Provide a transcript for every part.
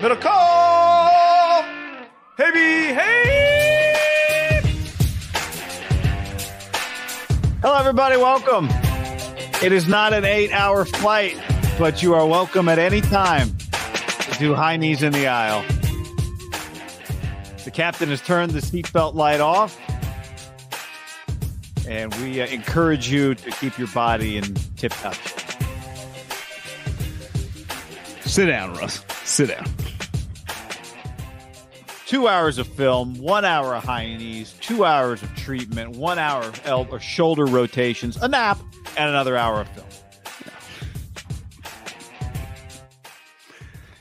Middle call! Hey, B, hey! Hello, everybody. Welcome. It is not an eight hour flight, but you are welcome at any time to do high knees in the aisle. The captain has turned the seatbelt light off, and we uh, encourage you to keep your body in tip top shape. Sit down, Russ. Sit down. Two hours of film, one hour of high knees, two hours of treatment, one hour of elbow or shoulder rotations, a nap, and another hour of film.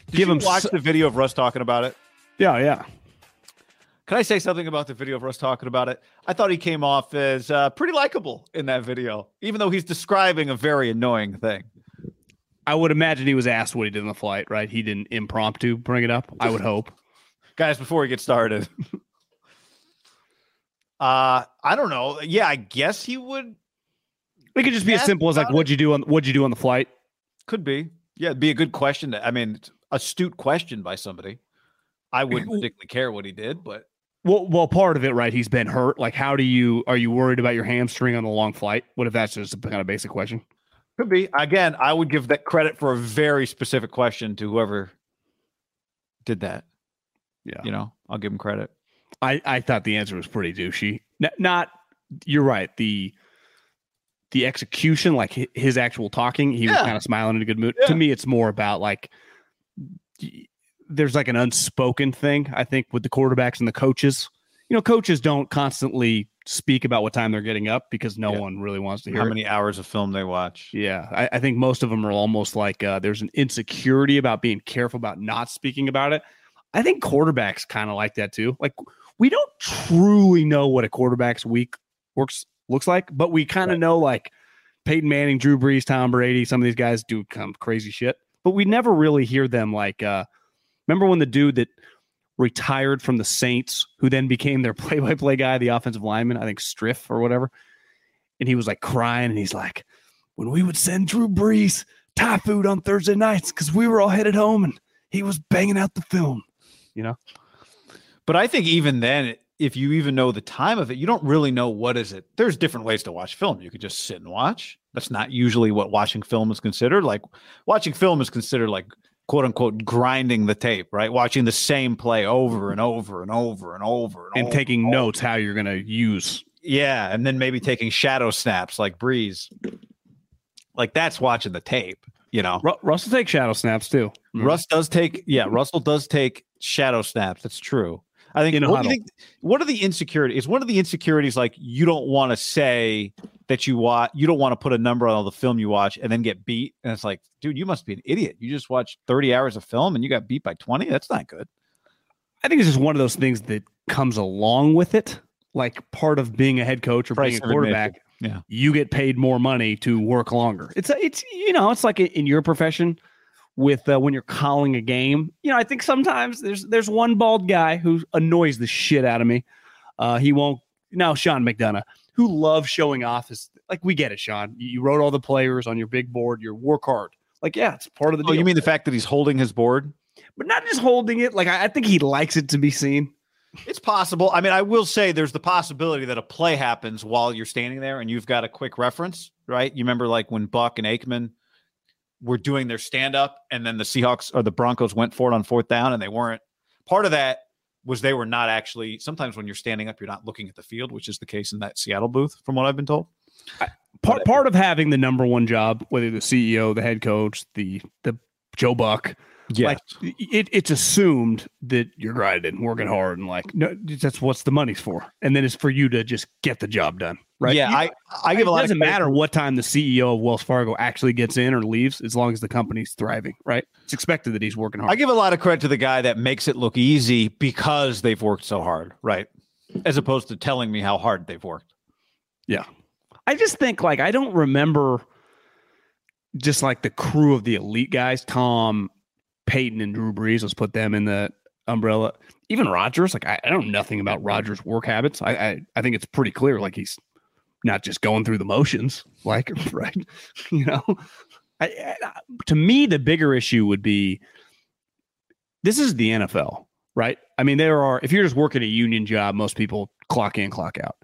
Did Give you him watch s- the video of Russ talking about it? Yeah, yeah. Can I say something about the video of Russ talking about it? I thought he came off as uh, pretty likable in that video, even though he's describing a very annoying thing. I would imagine he was asked what he did on the flight, right? He didn't impromptu bring it up. I would hope. Guys, before we get started, uh, I don't know. Yeah, I guess he would. It could just be as simple as like, "What'd you do on What'd you do on the flight?" Could be. Yeah, it'd be a good question. To, I mean, astute question by somebody. I wouldn't particularly care what he did, but Well, well, part of it, right? He's been hurt. Like, how do you? Are you worried about your hamstring on the long flight? What if that's just a kind of basic question? could be. Again, I would give that credit for a very specific question to whoever did that. Yeah, You know, I'll give him credit. I I thought the answer was pretty douchey. N- not you're right. The the execution, like his actual talking, he was kind of smiling in a good mood. Yeah. To me, it's more about like there's like an unspoken thing. I think with the quarterbacks and the coaches. You know, coaches don't constantly speak about what time they're getting up because no Yeah. one really wants to hear How it. many hours of film they watch? Yeah, I, I think most of them are almost like uh, there's an insecurity about being careful about not speaking about it. I think quarterbacks kind of like that too. Like we don't truly know what a quarterback's week works looks like, but we kind of right. know like Peyton Manning, Drew Brees, Tom Brady, some of these guys do come crazy shit, but we never really hear them like uh remember when the dude that retired from the Saints, who then became their play-by-play guy, the offensive lineman, I think Strief or whatever. And he was like crying and he's like, when we would send Drew Brees Thai food on Thursday nights because we were all headed home and he was banging out the film, you know? But I think even then, if you even know the time of it, you don't really know what is it. There's different ways to watch film. You could just sit and watch. That's not usually what watching film is considered. Like watching film is considered like quote unquote grinding the tape, right? Watching the same play over and over and over and over and, and over, taking over. notes how you're going to use. Yeah, and then maybe taking shadow snaps like Brees. Like that's watching the tape, you know. Ru- Russell takes shadow snaps too. Mm-hmm. Russ does take, yeah, Russell does take shadow snaps. That's true. I think, what, think what are the insecurities? Is one of the insecurities like you don't want to say that you watch, you don't want to put a number on all the film you watch and then get beat? And it's like, dude, you must be an idiot. You just watched 30 hours of film and you got beat by 20. That's not good. I think it's just one of those things that comes along with it, like part of being a head coach or Price being a quarterback. Yeah, you get paid more money to work longer. It's it's you know, it's like in your profession with uh, when you're calling a game. You know, I think sometimes there's there's one bald guy who annoys the shit out of me. Uh, he won't. Now Sean McDonough, who loves showing off, is like we get it, Sean. You wrote all the players on your big board. You work hard. Like yeah, it's part of the. Oh, deal. you mean the fact that he's holding his board? But not just holding it. Like I, I think he likes it to be seen. It's possible. I mean, I will say there's the possibility that a play happens while you're standing there and you've got a quick reference, right? You remember like when Buck and Aikman were doing their stand up and then the Seahawks or the Broncos went for it on fourth down and they weren't. Part of that was they were not actually sometimes when you're standing up you're not looking at the field, which is the case in that Seattle booth from what I've been told. part part of having the number one job, whether the CEO, the head coach, the the Joe Buck, yeah, like it, it's assumed that you're grinding, working hard, and like no, that's what's the money's for, and then it's for you to just get the job done, right? Yeah, you, I I give a lot. It doesn't matter what time the CEO of Wells Fargo actually gets in or leaves, as long as the company's thriving, right? It's expected that he's working hard. I give a lot of credit to the guy that makes it look easy because they've worked so hard, right? As opposed to telling me how hard they've worked. Yeah, I just think like I don't remember just like the crew of the elite guys, Tom, Peyton and Drew Brees. Let's put them in the umbrella. Even Rodgers, like I, I know nothing about Rodgers' work habits. I, I, I think it's pretty clear, like he's not just going through the motions, like right, you know. I, I, to me, the bigger issue would be this is the NFL, right? I mean, there are if you're just working a union job, most people clock in, clock out.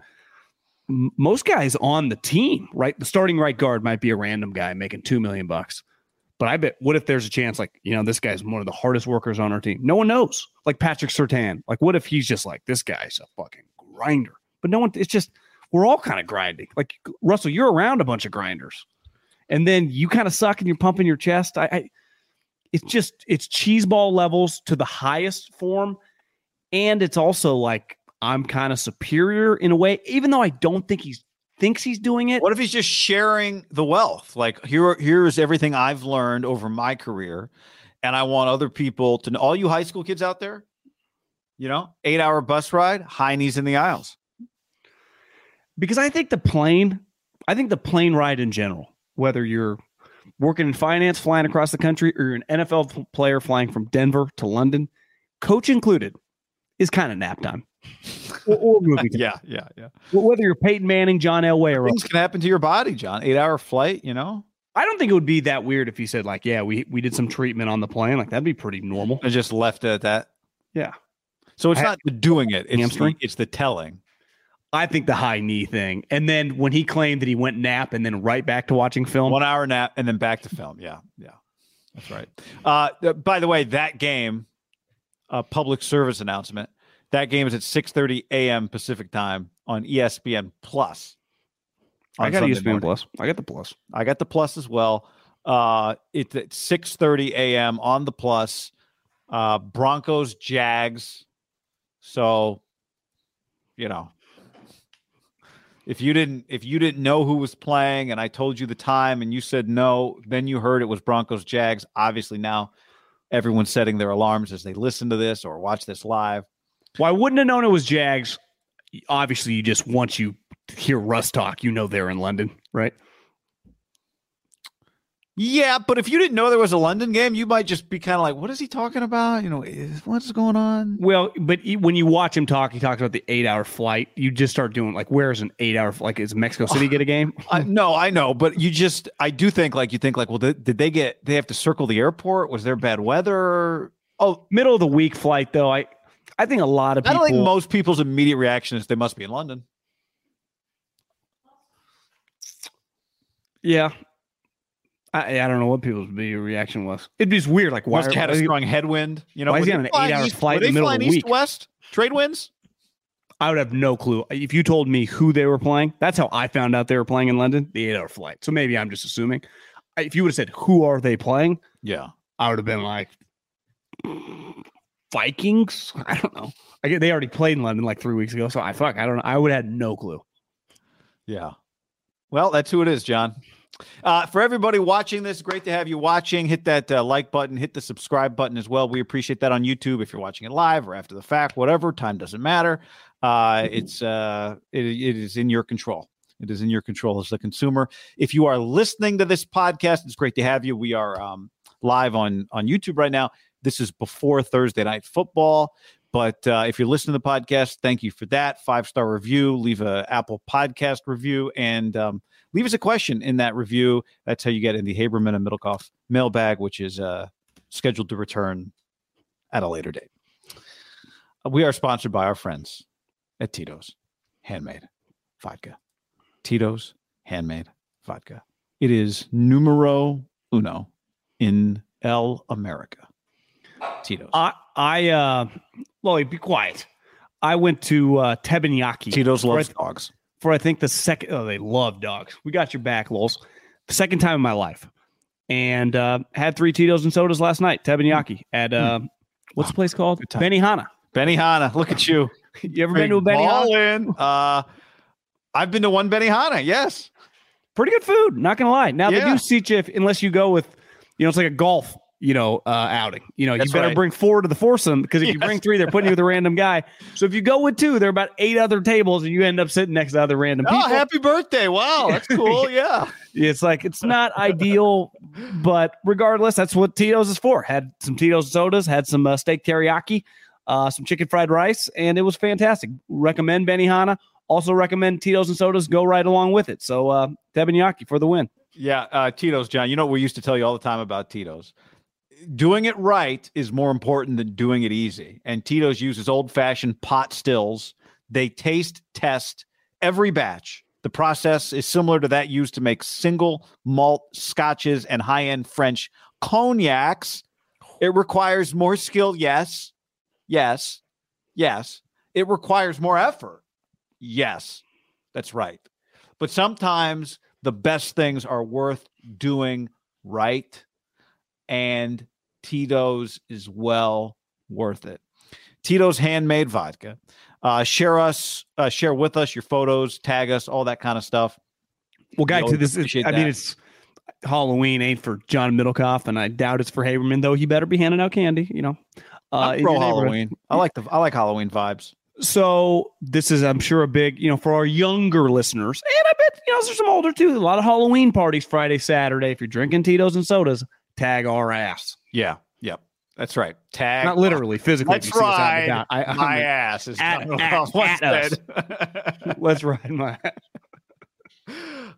most guys on the team, right? The starting right guard might be a random guy making two million bucks. But I bet, what if there's a chance, like, you know, this guy's one of the hardest workers on our team? No one knows. Like Patrick Surtain. Like, what if he's just like, this guy's a fucking grinder? But no one, it's just, we're all kind of grinding. Like, Russell, you're around a bunch of grinders. And then you kind of suck and you're pumping your chest. I, I it's just, it's cheeseball levels to the highest form. And it's also like, I'm kind of superior in a way, even though I don't think he's thinks he's doing it. What if he's just sharing the wealth? Like here, here's everything I've learned over my career, and I want other people to know. All you high school kids out there, you know, eight hour bus ride, high knees in the aisles. Because I think the plane, I think the plane ride in general, whether you're working in finance, flying across the country, or you're an NFL player flying from Denver to London, coach included, is kind of nap time or, or movie. yeah, yeah, yeah. Whether you're Peyton Manning, John Elway, or things can happen to your body, John. Eight hour flight, you know. I don't think it would be that weird if he said like, "Yeah, we we did some treatment on the plane." Like that'd be pretty normal. And just left it at that. Yeah. So it's I not the doing it; it's the, it's the telling. I think the high knee thing, and then when he claimed that he went nap and then right back to watching film, one hour nap and then back to film. Yeah, yeah, that's right. Uh, by the way, that game, a public service announcement. That game is at 6:30 a.m. Pacific time on ESPN Plus. On I got Sunday ESPN morning. Plus. I got the Plus. I got the Plus as well. Uh, it's at 6:30 a.m. on the Plus. Uh, Broncos Jags. So, you know, if you didn't if you didn't know who was playing and I told you the time and you said no, then you heard it was Broncos Jags. Obviously now everyone's setting their alarms as they listen to this or watch this live. Well, I wouldn't have known it was Jags. Obviously, you just once you hear Russ talk, you know they're in London, right? Yeah, but if you didn't know there was a London game, you might just be kind of like, "What is he talking about? You know, is, what's going on?" Well, but he- when you watch him talk, he talks about the eight-hour flight. You just start doing like, where's an eight-hour? Like, is Mexico City get a game? I, no, I know, but you just, I do think like you think like, well, did, did they get? They have to circle the airport? Was there bad weather? Oh, Middle of the week flight, though. I, I think a lot of I people. don't think most people's immediate reaction is they must be in London. yeah, I, I don't know what people's reaction was. It'd be weird. Like, why? Must had a strong headwind. You know, why is he on an eight-hour flight in they the middle of flying the east week? west trade winds? I would have no clue. If you told me who they were playing, that's how I found out they were playing in London, the eight hour flight. So maybe I'm just assuming. If you would have said, who are they playing? Yeah. I would have been like, Vikings? I don't know. I get they already played in London like three weeks ago. So I fuck, I don't know. I would have had no clue. Yeah. Well, that's who it is, John. Uh, for everybody watching this, great to have you watching. Hit that uh, like button, hit the subscribe button as well. We appreciate that on YouTube. If you're watching it live or after the fact, whatever time doesn't matter. Uh, it's uh, it, it is in your control. It is in your control as the consumer. If you are listening to this podcast, it's great to have you. We are um, live on on YouTube right now. This is before Thursday night football. But uh, if you're listening to the podcast, thank you for that. Five star review, leave a Apple Podcast review, and um, leave us a question in that review. That's how you get in the Haberman and Middlekauff mailbag, which is uh, scheduled to return at a later date. We are sponsored by our friends at Tito's Handmade Vodka. Tito's Handmade Vodka. It is numero uno in El America. Tito's. I, I, uh, Lolly, be quiet. I went to uh, Teppanyaki. Tito's for, loves dogs. for I think the second. Oh, they love dogs. We got your back, Lols. The second time in my life, and uh, had three Tito's and sodas last night. Teppanyaki at uh, what's the place called? Good time. Benihana. Benihana, look at you. You ever been to a Benihana? Uh, I've been to one Benihana. Yes. Pretty good food. Not gonna lie. Now they do seat you if, unless you go with, you know, it's like a golf, you know, uh, outing. You know, That's you better right. bring four to the foursome because if you bring three, they're putting you with a random guy. So if you go with two, there are about eight other tables, and you end up sitting next to other random people. Oh, people. happy birthday. Wow. That's cool. Yeah. It's like it's not ideal, but regardless, that's what Tito's is for. Had some Tito's sodas, had some uh, steak teriyaki, uh, some chicken fried rice, and it was fantastic. Recommend Benihana. Also recommend Tito's and sodas. Go right along with it. So uh, teppanyaki for the win. Yeah. Uh, Tito's, John. You know what we used to tell you all the time about Tito's? Doing it right is more important than doing it easy. And Tito's uses old fashioned pot stills. They taste test every batch. The process is similar to that used to make single malt scotches and high end French cognacs. It requires more skill. Yes. Yes. Yes. It requires more effort. Yes. That's right. But sometimes the best things are worth doing right. And Tito's is well worth it. Tito's handmade vodka. Uh, share us, uh, share with us your photos, tag us, all that kind of stuff. Well, guys, always this is, appreciate I mean, it's Halloween ain't for John Middlekauff, and I doubt it's for Haberman, though he better be handing out candy, you know. Uh, pro. Halloween. I like the I like Halloween vibes. So this is, I'm sure, a big, you know, for our younger listeners, and I bet you know there's some older too. A lot of Halloween parties Friday, Saturday. If you're drinking Tito's and sodas, tag our ass. Yeah. Yep. That's right. Tag. Not literally, physically. if That's you see us out and right. about. I, I My ass is at- at- at let's ride my.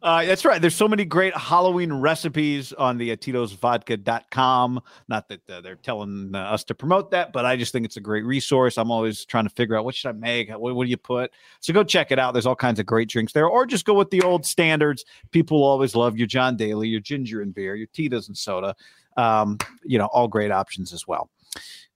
Uh, that's right. There's so many great Halloween recipes on the uh, Tito'sVodka.com. Not that uh, they're telling uh, us to promote that, but I just think it's a great resource. I'm always trying to figure out what should I make? What, what do you put? So go check it out. There's all kinds of great drinks there, or just go with the old standards. People always love your John Daly, your ginger and beer, your Tito's and soda. Um, you know, all great options as well.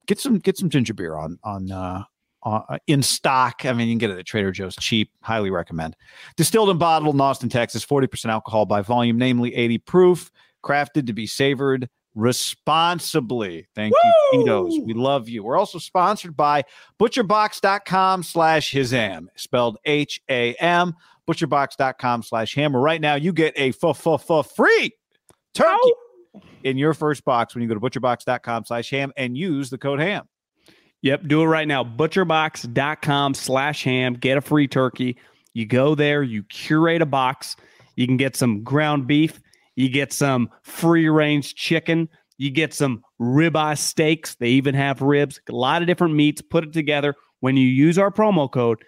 Get some get some ginger beer on on uh, uh, in stock. I mean, you can get it at Trader Joe's cheap. Highly recommend. Distilled and bottled in Austin, Texas, 40% alcohol by volume, namely 80 proof, crafted to be savored responsibly. Thank you, Tito's. We love you. We're also sponsored by butcherbox.com slash Hizam, spelled H-A-M, butcherbox.com slash hammer. Right now, you get a free turkey in your first box when you go to butcherbox.com slash ham and use the code ham. Yep, do it right now. Butcherbox.com slash ham. Get a free turkey. You go there, you curate a box. You can get some ground beef. You get some free range chicken. You get some ribeye steaks. They even have ribs, a lot of different meats. Put it together. When you use our promo code,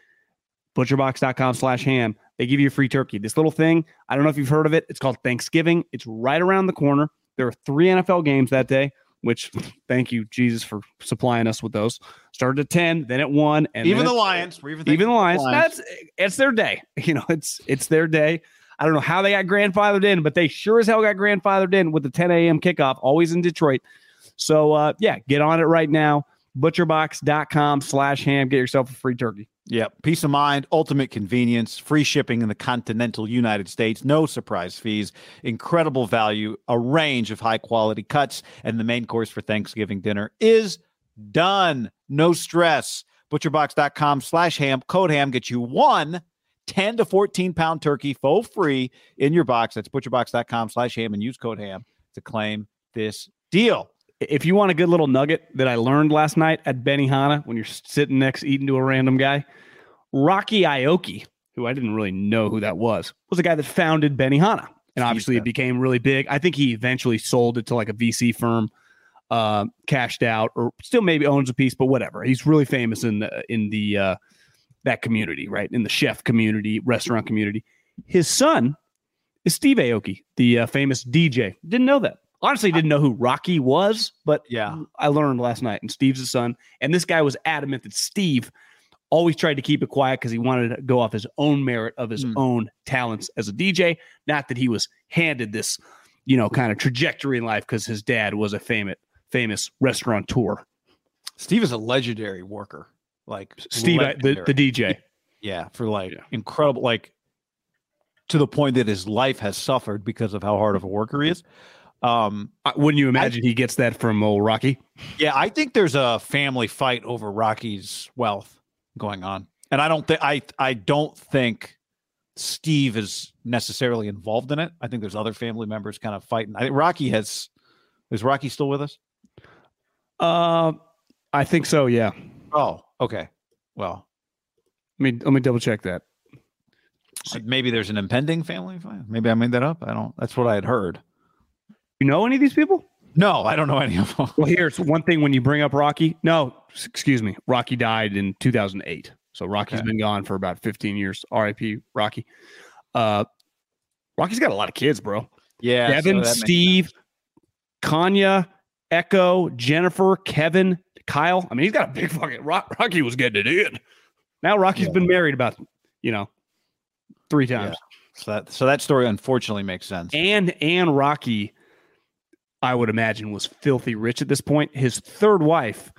butcherbox.com slash ham, they give you a free turkey. This little thing, I don't know if you've heard of it. It's called Thanksgiving. It's right around the corner. There are three NFL games that day, which thank you, Jesus, for supplying us with those. Started at 10, then at 1. And even the Lions. We're even, even the Lions. thinking That's it's their day. You know, it's it's their day. I don't know how they got grandfathered in, but they sure as hell got grandfathered in with the 10 a.m. kickoff, always in Detroit. So uh yeah, get on it right now. Butcherbox.com slash ham. Get yourself a free turkey. Yep. Peace of mind, ultimate convenience, free shipping in the continental United States, no surprise fees, incredible value, a range of high quality cuts, and the main course for Thanksgiving dinner is done. No stress. Butcherbox.com slash ham. Code ham gets you one 10 to 14 pound turkey for free in your box. That's butcherbox.com slash ham and use code ham to claim this deal. If you want a good little nugget that I learned last night at Benihana when you're sitting next eating to a random guy, Rocky Aoki, who I didn't really know who that was, was the guy that founded Benihana. And obviously it became really big. I think he eventually sold it to like a VC firm, uh, cashed out, or still maybe owns a piece, but whatever. He's really famous in the in the uh, that community, right? In the chef community, restaurant community. His son is Steve Aoki, the uh, famous DJ. Didn't know that. Honestly, didn't know who Rocky was, but Yeah. I learned last night. And Steve's his son. And this guy was adamant that Steve always tried to keep it quiet because he wanted to go off his own merit of his Hmm. own talents as a DJ. Not that he was handed this, you know, kind of trajectory in life because his dad was a famous famous restaurateur. Steve is a legendary worker. Like Steve, the, the DJ. Yeah, for like Yeah. incredible, like to the point that his life has suffered because of how hard of a worker he is. Um, Wouldn't you imagine he gets that from old Rocky? yeah, I think there's a family fight over Rocky's wealth going on, and I don't think I I don't think Steve is necessarily involved in it. I think there's other family members kind of fighting. I think Rocky has. Is Rocky still with us? Uh, I think so. Yeah. Oh, okay. Well, Let me let me double check that. maybe there's an impending family fight. Maybe I made that up. I don't. That's what I had heard. You know any of these people? No, I don't know any of them. Well, here's one thing when you bring up Rocky. No, excuse me. Rocky died in 2008. So Rocky's Okay. been gone for about 15 years. RIP Rocky. Uh, Rocky's got a lot of kids, bro. Yeah, so Devon, makes Steve, Kanya, Echo, Jennifer, Kevin, Kyle. I mean, he's got a big fucking Rock, Rocky was getting it in. Now Rocky's Yeah. been married about, you know, three Yeah. times. So that so that story unfortunately makes sense. And and Rocky, I would imagine, was filthy rich at this point. His third wife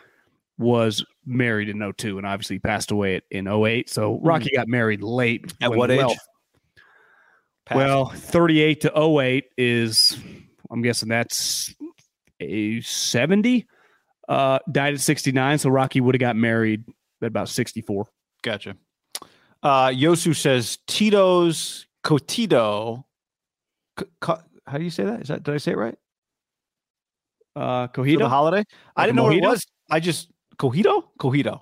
was married in 02 and obviously passed away in 08. So Rocky got married late. At what age? wealth- Well, 38 to 08 is, I'm guessing that's a 70. Uh, died at 69. So Rocky would have got married at about 64. gotcha. Uh, Yosu says Tito's Cotito. Co- co- how do you say that? Is that did I say it right? Uh, For the holiday. I Like a didn't know what it was. I just Cojito, Cojito.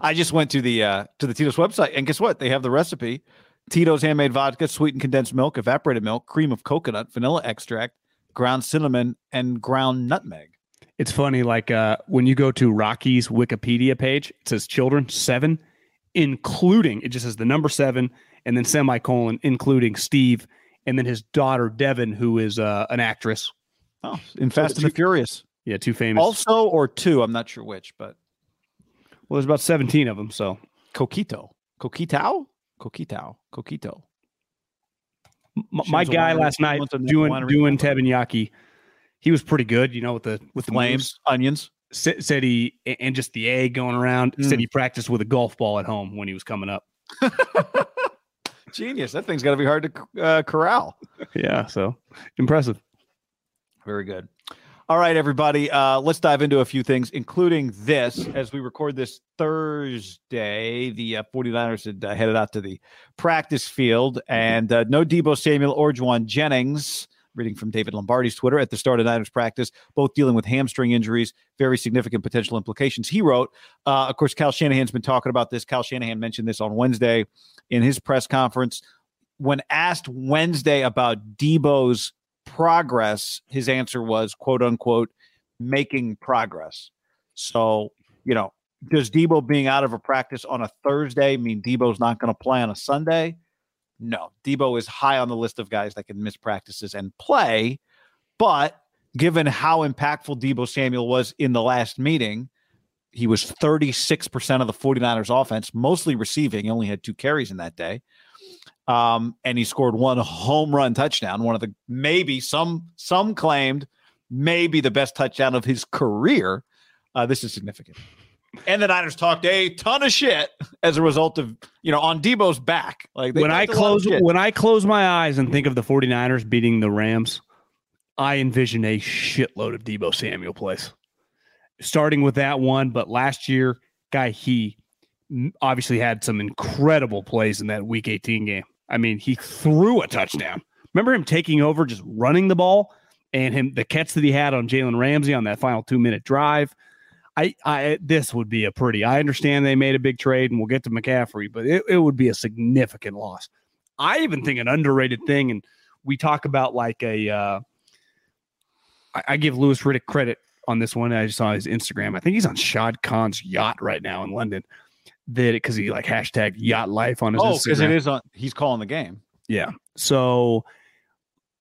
I just went to the uh, to the Tito's website, and guess what? They have the recipe: Tito's handmade vodka, sweetened condensed milk, evaporated milk, cream of coconut, vanilla extract, ground cinnamon, and ground nutmeg. It's funny, like uh, when you go to Rocky's Wikipedia page, it says children seven, including it just says the number seven and then semicolon, including Steve, and then his daughter Devon, who is uh, an actress. Oh, in Fast and the Furious. Yeah, two famous. Also, or two, I'm not sure which, but well, there's about 17 of them. So Coquito, Coquitao, Coquitao, Coquito. M- my guy last night doing doing teppanyaki, he was pretty good. You know, with the with the Flames, onions. Sa- said he and just the egg going around. Said Mm. he practiced with a golf ball at home when he was coming up. Genius. That thing's got to be hard to uh, corral. Yeah, so impressive. Very good. All right, everybody. Uh, let's dive into a few things, including this. As we record this Thursday, the uh, 49ers had uh, headed out to the practice field, and uh, no Deebo Samuel or Jauan Jennings. reading from David Lombardi's Twitter at the start of Niners practice, both dealing with hamstring injuries, very significant potential implications. He wrote, uh, of course, Kyle Shanahan's been talking about this. Kyle Shanahan mentioned this on Wednesday in his press conference. When asked Wednesday about Deebo's progress, his answer was, quote unquote, making progress. So, you know, does Deebo being out of a practice on a Thursday mean Deebo's not going to play on a Sunday? No, Deebo is high on the list of guys that can miss practices and play. But given how impactful Deebo Samuel was in the last meeting, he was 36% of the 49ers offense, mostly receiving. He only had two carries in that day. Um, and he scored one home run touchdown, one of the maybe some some claimed maybe the best touchdown of his career. Uh, this is significant. And the Niners talked a ton of shit as a result of, you know, on Deebo's back. Like when I close when I close my eyes and think of the 49ers beating the Rams, I envision a shitload of Deebo Samuel plays. Starting with that one, but last year, guy, he obviously had some incredible plays in that week 18 game. I mean, he threw a touchdown. Remember him taking over, just running the ball, and him the catch that he had on Jalen Ramsey on that final two minute drive. I, I this would be a pretty. I understand they made a big trade, and we'll get to McCaffrey, but it, it would be a significant loss. I even think an underrated thing, and we talk about like a. Uh, I, I give Louis Riddick credit on this one. I just saw his Instagram. I think he's on Shad Khan's yacht right now in London. That because he like hashtag yacht life on his. Oh, because it is on. He's calling the game. Yeah. So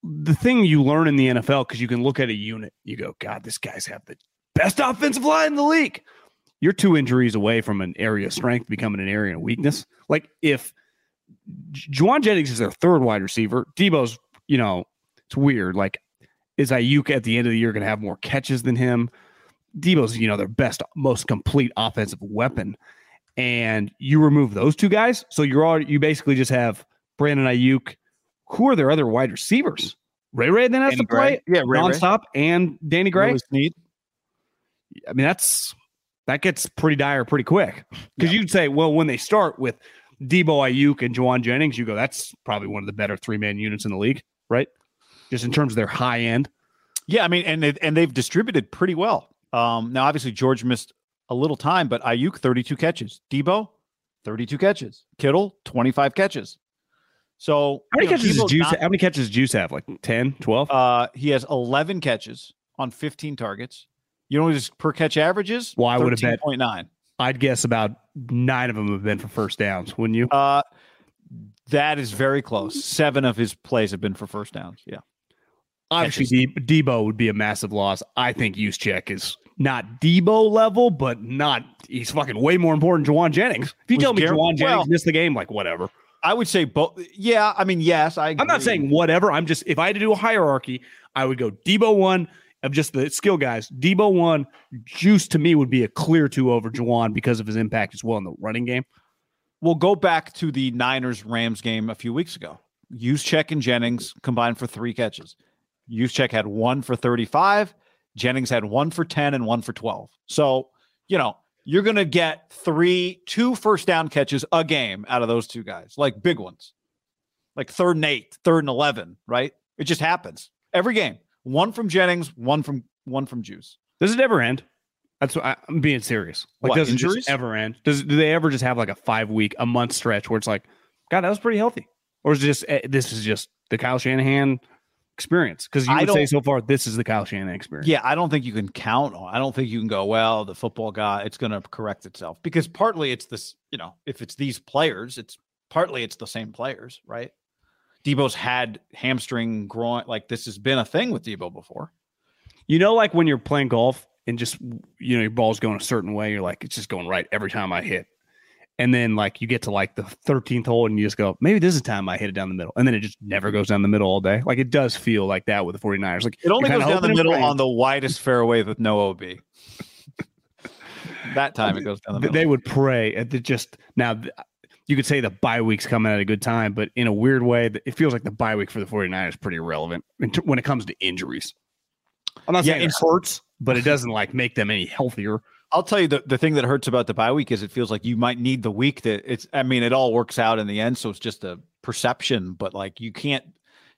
the thing you learn in the NFL because you can look at a unit, you go, God, this guy's have the best offensive line in the league. You're two injuries away from an area of strength becoming an area of weakness. Like if Jauan Jennings is their third wide receiver, Deebo's, you know, it's weird. Like, is Aiyuk at the end of the year going to have more catches than him? Deebo's, you know, their best, most complete offensive weapon. And you remove those two guys. So you're all, you basically just have Brandon Aiyuk. Who are their other wide receivers? Ray Ray then has Danny to play Gray. yeah, Ray nonstop, Ray. and Danny Gray. Snead. I mean, that's that gets pretty dire pretty quick. Because yeah. you'd say, well, when they start with Deebo Aiyuk and Jauan Jennings, you go, that's probably one of the better three man units in the league, right? Just in terms of their high end. Yeah, I mean, and they, and they've distributed pretty well. Um, now, obviously, George missed a little time, but Aiyuk 32 catches, Deebo 32 catches, Kittle 25 catches. So how many catches does Juice? Not, how many catches does Juice have? Like 10, 12? Uh, he has 11 catches on 15 targets. You know what his per catch averages? Well, I would have bet 0.9. I'd guess about nine of them have been for first downs, wouldn't you? Uh, that is very close. Seven of his plays have been for first downs. Yeah. Obviously, De- Deebo would be a massive loss. I think Juszczyk is not Deebo level, but not he's fucking way more important. Jauan Jennings. If you Was tell me Gar- Jauan Jennings well, missed the game, like whatever. I would say both. Yeah, I mean, yes, I. Agree. I'm not saying whatever. I'm just if I had to do a hierarchy, I would go Deebo one, of just the skill guys. Deebo one, Juice to me would be a clear two over Jauan because of his impact as well in the running game. We'll go back to the Niners Rams game a few weeks ago. Juszczyk and Jennings combined for three catches. Juszczyk had one for 35. Jennings had one for 10 and one for 12. So, you know, you're going to get three, two first down catches a game out of those two guys, like big ones, like third and eight, third and 11, right? It just happens every game. One from Jennings, one from one from Juice. Does it ever end? That's what I, am being serious. Like, what, does injuries? it just ever end? Does do they ever just have like a five week, a month stretch where it's like, God, that was pretty healthy, or is it just eh, this is just the Kyle Shanahan experience? Because you would say so far this is the Kyle Shanahan experience. Yeah, I don't think you can count on. I don't think you can go well. The football guy, it's going to correct itself because partly it's this. You know, if it's these players, it's partly it's the same players, right? Deebo's had hamstring groin. Like this has been a thing with Deebo before. You know, like when you're playing golf and just you know your ball's going a certain way, you're like it's just going right every time I hit. And then like you get to like the 13th hole and you just go, maybe this is the time I hit it down the middle. And then it just never goes down the middle all day. Like it does feel like that with the 49ers. Like it only goes down the middle on the widest fairway with no OB. that time it goes down the middle. They would pray at the just now you could say the bye week's coming at a good time, but in a weird way, it feels like the bye week for the 49ers is pretty irrelevant when it comes to injuries. I'm not yeah, saying it hurts, but it doesn't like make them any healthier. I'll tell you the, the thing that hurts about the bye week is it feels like you might need the week that it's I mean, it all works out in the end. So it's just a perception, but like you can't,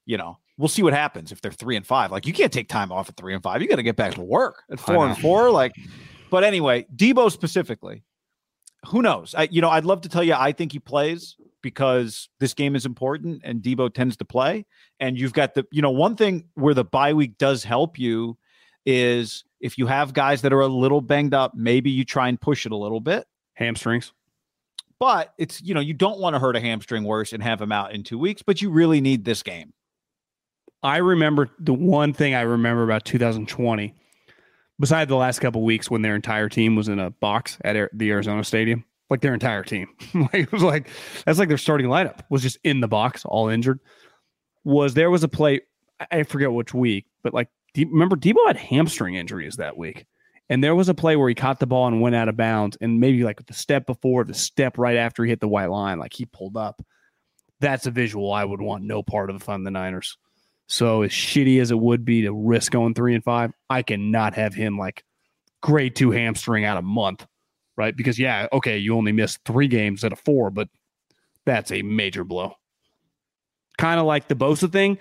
you know, we'll see what happens if they're three and five. Like you can't take time off at three and five. You got to get back to work at four and four. Like, but anyway, Deebo specifically, who knows? I, you know, I'd love to tell you I think he plays because this game is important and Deebo tends to play. And you've got the, you know, one thing where the bye week does help you is if you have guys that are a little banged up, maybe you try and push it a little bit. Hamstrings. But it's, you know, you don't want to hurt a hamstring worse and have him out in two weeks, but you really need this game. I remember the one thing I remember about 2020, besides the last couple weeks when their entire team was in a box at the Arizona Stadium, like their entire team. like it was like that's like their starting lineup was just in the box, all injured. Was there was a play? I forget which week, but like remember Deebo had hamstring injuries that week, and there was a play where he caught the ball and went out of bounds, and maybe like the step before, the step right after he hit the white line, like he pulled up. That's a visual I would want no part of the fun the Niners. So as shitty as it would be to risk going three and five, I cannot have him like grade two hamstring out a month, right? Because yeah, okay, you only missed three games out of four, but that's a major blow. Kind of like the Bosa thing.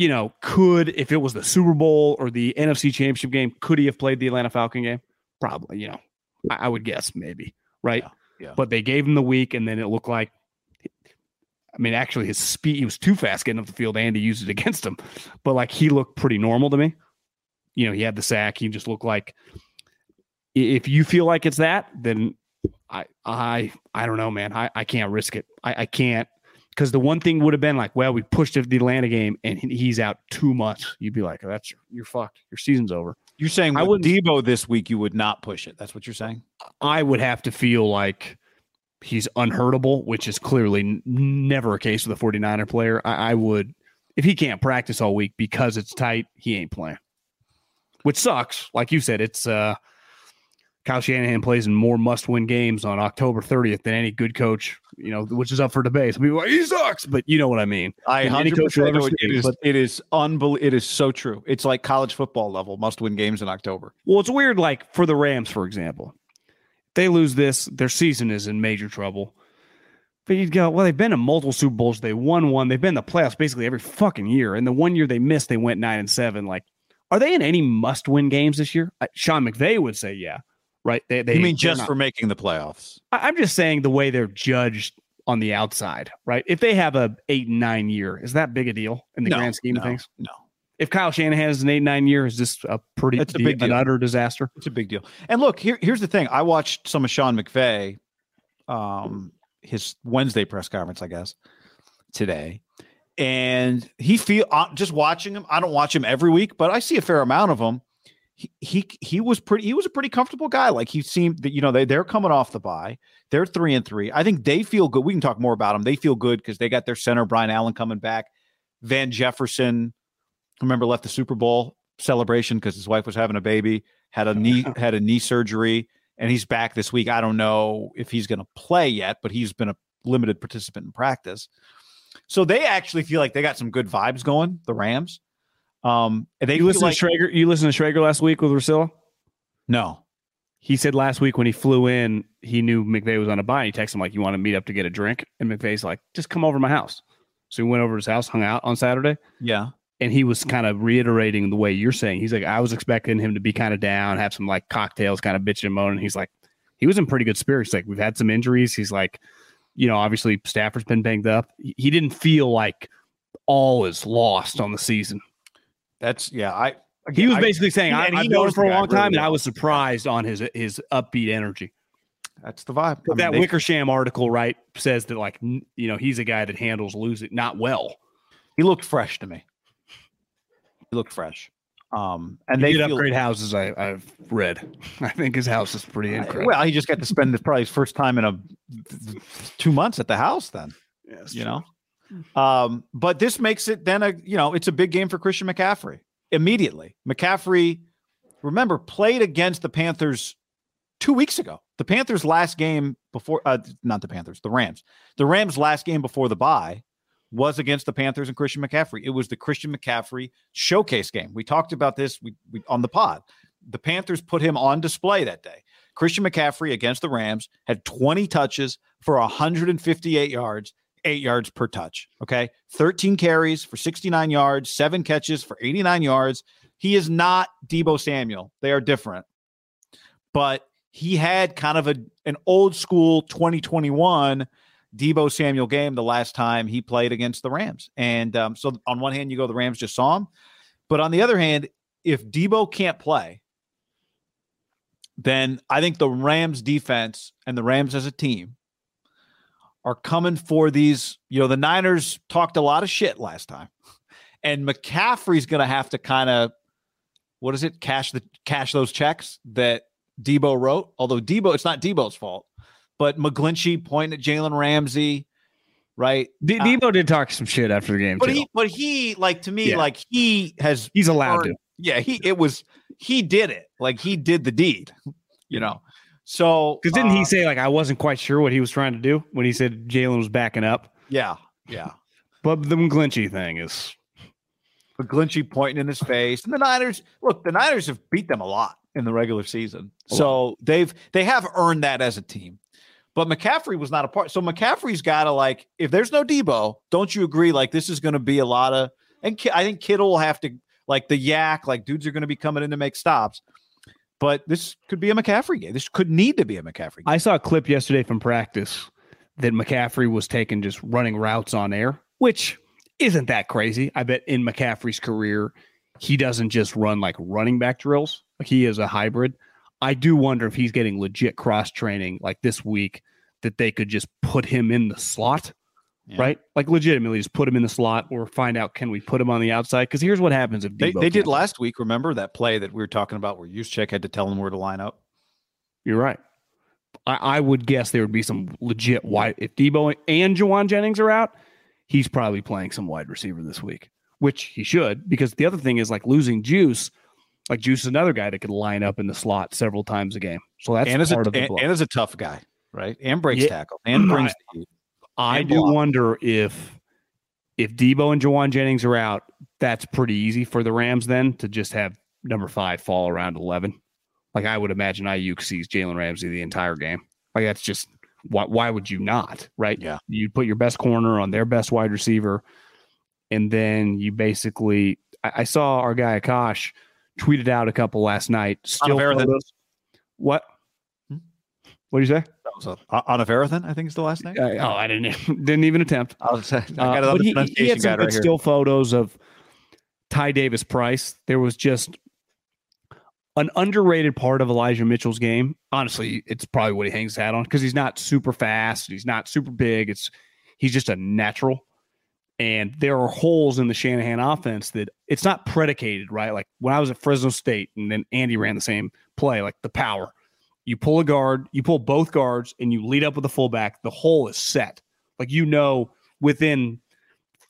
You know, could if it was the Super Bowl or the NFC Championship game, could he have played the Atlanta Falcon game? Probably. You know, I, I would guess maybe, right? Yeah, yeah. But they gave him the week, and then it looked like I mean, actually, his speed, he was too fast getting up the field. Andy used it against him, but like he looked pretty normal to me. You know, he had the sack. He just looked like if you feel like it's that, then I, I, I don't know, man. I, I can't risk it. I, I can't because the one thing would have been like, well, we pushed the Atlanta game and he's out too much. You'd be like, oh, that's you're fucked. Your season's over. You're saying I would Deebo this week, you would not push it. That's what you're saying. I would have to feel like he's unhurtable, which is clearly n- never a case with a 49er player. I, I, would, if he can't practice all week because it's tight, he ain't playing, which sucks. Like you said, it's uh, Kyle Shanahan plays in more must win games on October 30th than any good coach, you know, which is up for debate. Some people like, he sucks, but you know what I mean. I 100% know it, it is, but, it is unbelievable. It is so true. It's like college football level must win games in October. Well, it's weird, like for the Rams, for example they lose this, their season is in major trouble. But you'd go, well, they've been in multiple Super Bowls. They won one. They've been in the playoffs basically every fucking year. And the one year they missed, they went nine and seven. Like, are they in any must win games this year? Sean McVay would say, yeah. Right. They, they, you mean just not, for making the playoffs? I, I'm just saying the way they're judged on the outside, right? If they have a eight and nine year, is that big a deal in the no, grand scheme no, of things? No, if Kyle Shanahan has an eight nine year, is this a pretty it's a big deal. an utter disaster? It's a big deal. And look, here, here's the thing: I watched some of Sean McVay, um, his Wednesday press conference, I guess, today, and he feel uh, just watching him. I don't watch him every week, but I see a fair amount of him. He, he he was pretty he was a pretty comfortable guy like he seemed that you know they, they're coming off the bye they're three and three i think they feel good we can talk more about them they feel good because they got their center brian allen coming back van jefferson remember left the Super Bowl celebration because his wife was having a baby, had a knee had a knee surgery, and he's back this week. I don't know if he's going to play yet, but he's been a limited participant in practice. So they actually feel like they got some good vibes going. The Rams. Um, and they you listen like, to Schrager. You listened to Schrager last week with Russillo? No. He said last week when he flew in, he knew McVay was on a bye. He texted him like, "You want to meet up to get a drink?" And McVay's like, "Just come over to my house." So he went over to his house, hung out on Saturday. Yeah and he was kind of reiterating the way you're saying. He's like, I was expecting him to be kind of down, have some like cocktails, kind of bitching and moaning. He's like, he was in pretty good spirits. Like, we've had some injuries. He's like, you know, obviously Stafford's been banged up. He didn't feel like all is lost on the season. That's yeah. I he was basically I, saying I, I've known him for a long time, really and I was surprised on his his upbeat energy. That's the vibe. I mean, that they, Wickersham article, right, says that like you know he's a guy that handles losing not well. He looked fresh to me. He looked fresh. Um, and he they did upgrade houses. I, have read. I think his house is pretty incredible. Well, he just got to spend probably his first time in a two months at the house. Then, yes, you know. Um, but this makes it then a you know it's a big game for Christian McCaffrey immediately. McCaffrey, remember, played against the Panthers two weeks ago. The Panthers' last game before, uh, not the Panthers, the Rams. The Rams' last game before the bye was against the Panthers and Christian McCaffrey. It was the Christian McCaffrey showcase game. We talked about this we, we, on the pod. The Panthers put him on display that day. Christian McCaffrey against the Rams had 20 touches for 158 yards eight yards per touch. Okay. 13 carries for 69 yards, seven catches for 89 yards. He is not Deebo Samuel. They are different. But he had kind of a an old school 2021 Deebo Samuel game the last time he played against the Rams. And um, so on one hand, you go, the Rams just saw him. But on the other hand, if Deebo can't play, then I think the Rams defense and the Rams as a team are coming for these. You know, the Niners talked a lot of shit last time, and McCaffrey's going to have to kind of what is it? Cash the cash those checks that Deebo wrote. Although Deebo, it's not Deebo's fault, but McGlinchey pointing at Jalen Ramsey, right? De- uh, did talk some shit after the game, but too. he, but he, like to me, yeah. like he has, he's allowed earned, to. Yeah, he it was he did it, like he did the deed, you know. So because didn't uh, he say like I wasn't quite sure what he was trying to do when he said Jalen was backing up? Yeah, yeah. but the McGlinchey thing is McGlinchey pointing in his face, and the Niners look. The Niners have beat them a lot in the regular season, so they've they have earned that as a team. But McCaffrey was not a part. So McCaffrey's got to like, if there's no Deebo, don't you agree? Like this is going to be a lot of, and I think Kittle will have to like the yak, like dudes are going to be coming in to make stops. But this could be a McCaffrey game. This could need to be a McCaffrey game. I saw a clip yesterday from practice that McCaffrey was taking just running routes on air, which isn't that crazy. I bet in McCaffrey's career, he doesn't just run like running back drills. Like he is a hybrid. I do wonder if he's getting legit cross training like this week that they could just put him in the slot, yeah. right? Like legitimately just put him in the slot or find out can we put him on the outside? Because here's what happens if they, they did last week. Remember that play that we were talking about where Juszczyk had to tell him where to line up? You're right. I, I would guess there would be some legit wide if Deebo and Jauan Jennings are out, he's probably playing some wide receiver this week, which he should, because the other thing is like losing juice like Juice is another guy that could line up in the slot several times a game. So that's and part a, of the and, and is a tough guy, right? And breaks yeah. tackle and brings the I do block. wonder if if Deebo and Jauan Jennings are out, that's pretty easy for the Rams then to just have number five fall around eleven. Like I would imagine Aiyuk sees Jalen Ramsey the entire game. Like that's just why why would you not? Right? Yeah. You put your best corner on their best wide receiver, and then you basically I, I saw our guy Akash – tweeted out a couple last night. Still photos. What? What did you say? That was a, Onivarathon, I think is the last name. Uh, oh, I didn't didn't even attempt. I was I got uh, he, he, had some good right still photos of Ty Davis Price. There was just an underrated part of Elijah Mitchell's game. Honestly, it's probably what he hangs his hat on because he's not super fast. He's not super big. It's he's just a natural. And there are holes in the Shanahan offense that it's not predicated, right? Like when I was at Fresno State and then Andy ran the same play, like the power. You pull a guard, you pull both guards, and you lead up with the fullback. The hole is set. Like you know within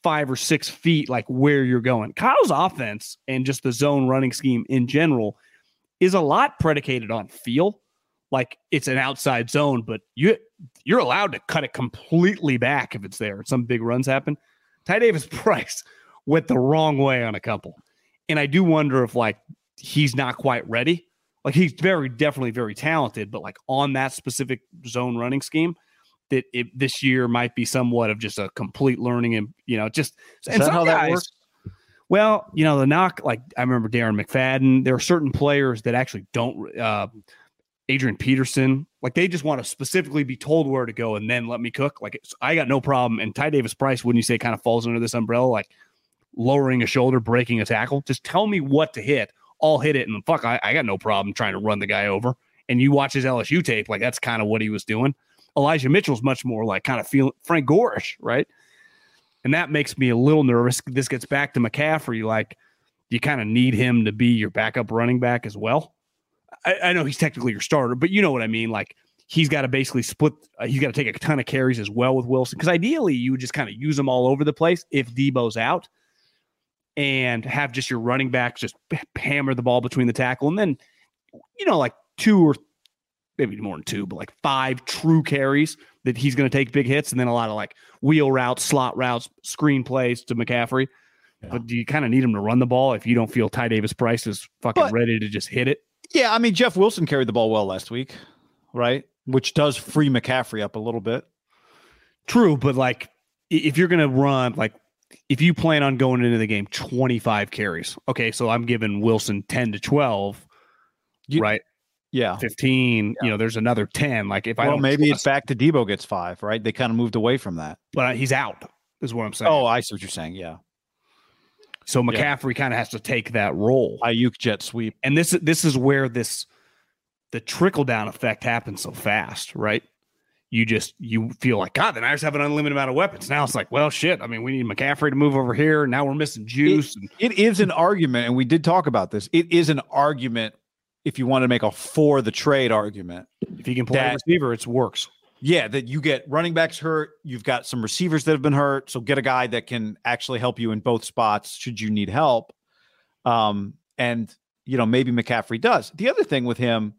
five or six feet, like where you're going. Kyle's offense and just the zone running scheme in general is a lot predicated on feel. Like it's an outside zone, but you you're allowed to cut it completely back if it's there. Some big runs happen. Ty Davis Price went the wrong way on a couple. And I do wonder if like he's not quite ready. Like he's very definitely very talented, but like on that specific zone running scheme, that it, this year might be somewhat of just a complete learning and you know just Is and that how guys, that works? Well, you know the knock like I remember Darren McFadden. There are certain players that actually don't. Uh, Adrian Peterson, like they just want to specifically be told where to go and then let me cook. Like I got no problem. And Ty Davis Price, wouldn't you say, kind of falls under this umbrella, like lowering a shoulder, breaking a tackle? Just tell me what to hit. I'll hit it. And fuck, I, I got no problem trying to run the guy over. And you watch his LSU tape, like that's kind of what he was doing. Elijah Mitchell's much more like kind of feeling Frank Gorish, right? And that makes me a little nervous. This gets back to McCaffrey. Like you kind of need him to be your backup running back as well. I, I, know he's technically your starter, but you know what I mean. Like he's got to basically split. Uh, he's got to take a ton of carries as well with Wilson because ideally you would just kind of use them all over the place if Deebo's out, and have just your running backs just hammer the ball between the tackle, and then you know like two or maybe more than two, but like five true carries that he's going to take big hits, and then a lot of like wheel routes, slot routes, screen plays to McCaffrey. Yeah. But do you kind of need him to run the ball if you don't feel Ty Davis Price is fucking but, ready to just hit it? Yeah, I mean Jeff Wilson carried the ball well last week, right? Which does free McCaffrey up a little bit. True, but like if you're going to run like if you plan on going into the game 25 carries, okay, so I'm giving Wilson 10 to 12, You- right? Yeah. 15, you know, there's another 10. Like if I Well, don't maybe trust- it's back to Deebo gets five, right? They kind of moved away from that. but uh, he's out, is what I'm saying. Oh, I see what you're saying. Yeah. so McCaffrey kind of has to take that role. Aiyuk jet sweep. and this this is where this the trickle down effect happens so fast, right? You just you feel like God, the Niners have an unlimited amount of weapons. Now it's like, well, shit. I mean, we need McCaffrey to move over here. Now we're missing juice. and It is an argument, and we did talk about this. It is an argument if you want to make a for the trade argument. if you can play that- receiver, it works. Yeah, that you get running backs hurt. You've got some receivers that have been hurt. So get a guy that can actually help you in both spots should you need help. Um, and you know, maybe McCaffrey does. The other thing with him,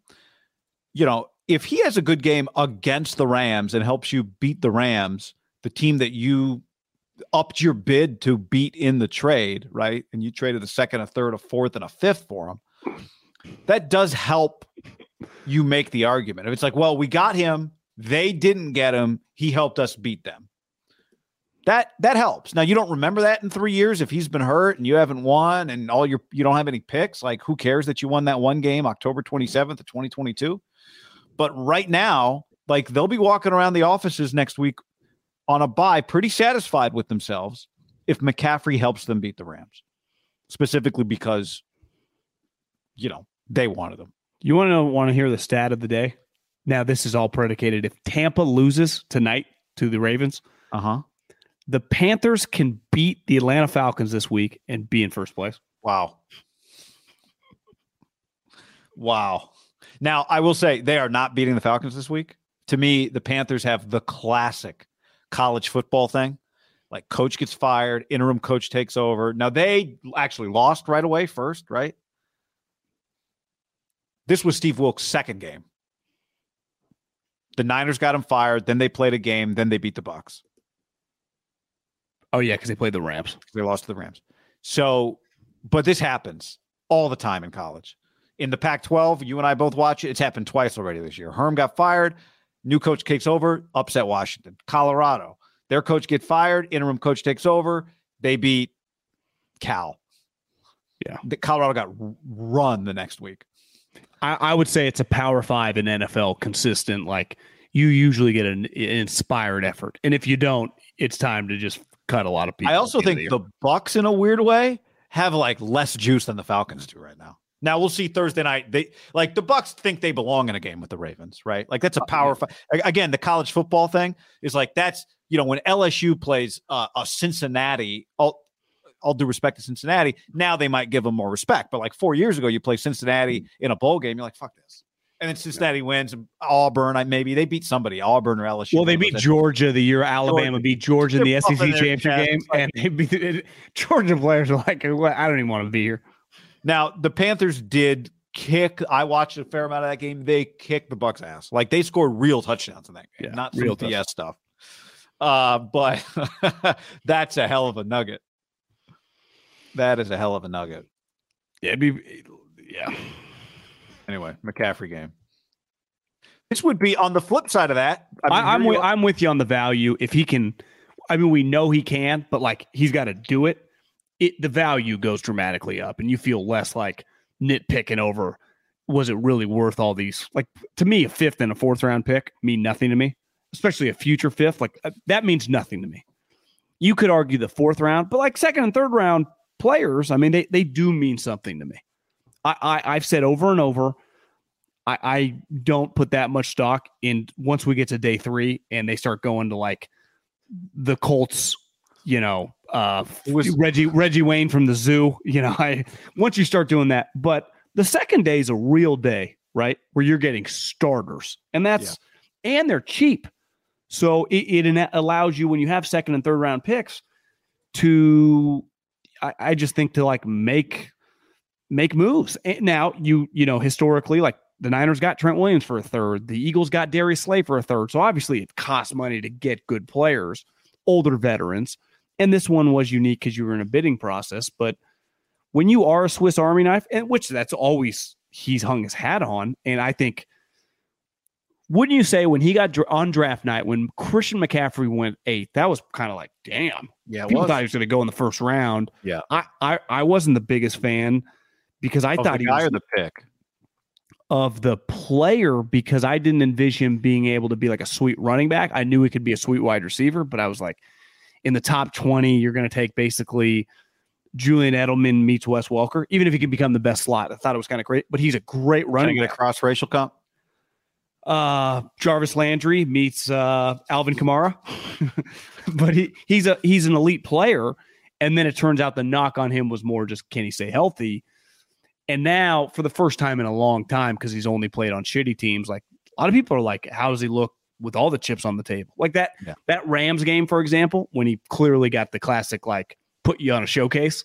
you know, if he has a good game against the Rams and helps you beat the Rams, the team that you upped your bid to beat in the trade, right? And you traded a second, a third, a fourth, and a fifth for him. That does help you make the argument. If it's like, well, we got him, they didn't get him, he helped us beat them. That that helps. Now you don't remember that in three years if he's been hurt and you haven't won and all your you don't have any picks. Like who cares that you won that one game October 27th of 2022? But right now, like they'll be walking around the offices next week on a buy, pretty satisfied with themselves if McCaffrey helps them beat the Rams, specifically because you know they wanted them. You want to want to hear the stat of the day? Now, this is all predicated if Tampa loses tonight to the Ravens, Uh huh. the Panthers can beat the Atlanta Falcons this week and be in first place. Wow. Wow. Now, I will say they are not beating the Falcons this week. To me, the Panthers have the classic college football thing. Like coach gets fired, interim coach takes over. Now they actually lost right away first, right? This was Steve Wilks' second game. The Niners got him fired, then they played a game, then they beat the Bucks. Oh yeah, because they played the Rams. They lost to the Rams. So, but this happens all the time in college. In the Pac 12, you and I both watch it. It's happened twice already this year. Herm got fired, new coach takes over, upset Washington. Colorado, their coach get fired, interim coach takes over, they beat Cal. Yeah. The Colorado got run the next week. I, I would say it's a power five in NFL consistent. Like you usually get an, an inspired effort, and if you don't, it's time to just cut a lot of people. I also at the think the Bucks, in a weird way, have like less juice than the Falcons do right now. Now we'll see Thursday night. They like the Bucks think they belong in a game with the Ravens, right? Like that's a power. Fi- Again, the college football thing is like that's you know when LSU plays uh, a Cincinnati. All, all due respect to Cincinnati, now they might give them more respect. But like four years ago, you play Cincinnati in a bowl game, you're like fuck this, and then Cincinnati wins. and Auburn, I maybe they beat somebody, Auburn or LSU. Well, they beat. Georgia the year Alabama Georgia. beat Georgia in the SEC championship game, and they beat Georgia players are like, I don't even want to be here. Now the Panthers did kick. I watched a fair amount of that game. They kicked the Bucks ass. Like they scored real touchdowns in that game, Yeah, not real BS stuff. Uh, but that's a hell of a nugget. That is a hell of a nugget. Yeah, it'd be, yeah. Anyway, McCaffrey game. This would be on the flip side of that. I am with, I'm with you on the value. If he can, I mean, we know he can, but like he's got to do it. It the value goes dramatically up, and you feel less like nitpicking over. Was it really worth all these? Like to me, a fifth and a fourth round pick mean nothing to me, especially a future fifth. Like uh, that means nothing to me. You could argue the fourth round, but like second and third round players, I mean, they they do mean something to me. I, I I've said over and over, I, I don't put that much stock in once we get to day three and they start going to like the Colts, you know, uh was- Reggie Reggie Wayne from the zoo. You know, I once you start doing that, but the second day is a real day, right? Where you're getting starters. And that's and they're cheap. So it, it allows you when you have second and third round picks to I, I just think to like make make moves. And now you you know historically like the Niners got Trent Williams for a third, the Eagles got Darius Slay for a third. So obviously it costs money to get good players, older veterans. And this one was unique because you were in a bidding process. But when you are a Swiss Army knife, and which that's always he's hung his hat on, and I think wouldn't you say when he got dra- on draft night, when Christian McCaffrey went eighth, that was kind of like, damn. Yeah, People thought he was going to go in the first round. Yeah. I, I, I wasn't the biggest fan because I oh, Of thought the he was or the pick. of the player because I didn't envision him being able to be like a sweet running back. I knew he could be a sweet wide receiver, but I was like, in the top 20, you're going to take basically Julian Edelman meets Wes Welker, even if he can become the best slot. I thought it was kind of great, but he's a great running get a cross racial comp. Uh, Jarvis Landry meets uh, Alvin Kamara, but he, he's a he's an elite player. And then it turns out the knock on him was more just can he stay healthy? And now, for the first time in a long time, because he's only played on shitty teams, like a lot of people are like, how does he look with all the chips on the table? Like that Yeah. that Rams game, for example, when he clearly got the classic like put you on a showcase.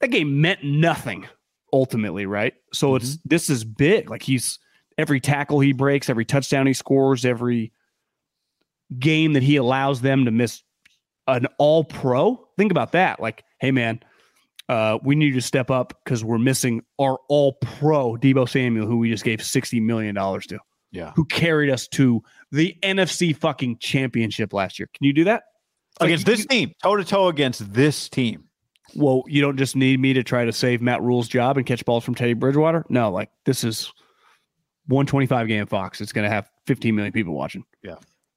That game meant nothing ultimately, right? So it's this is big. Like he's every tackle he breaks, every touchdown he scores, every game that he allows them to miss an all pro. Think about that. Like, hey man, uh, we need to step up because we're missing our all pro Deebo Samuel, who we just gave $60 million to, Yeah. who carried us to the NFC fucking championship last year. Can you do that? Like, Against you- this team, toe to toe against this team. well, you don't just need me to try to save Matt Rhule's job and catch balls from Teddy Bridgewater. No, like this is 125 game Fox. It's going to have 15 million people watching.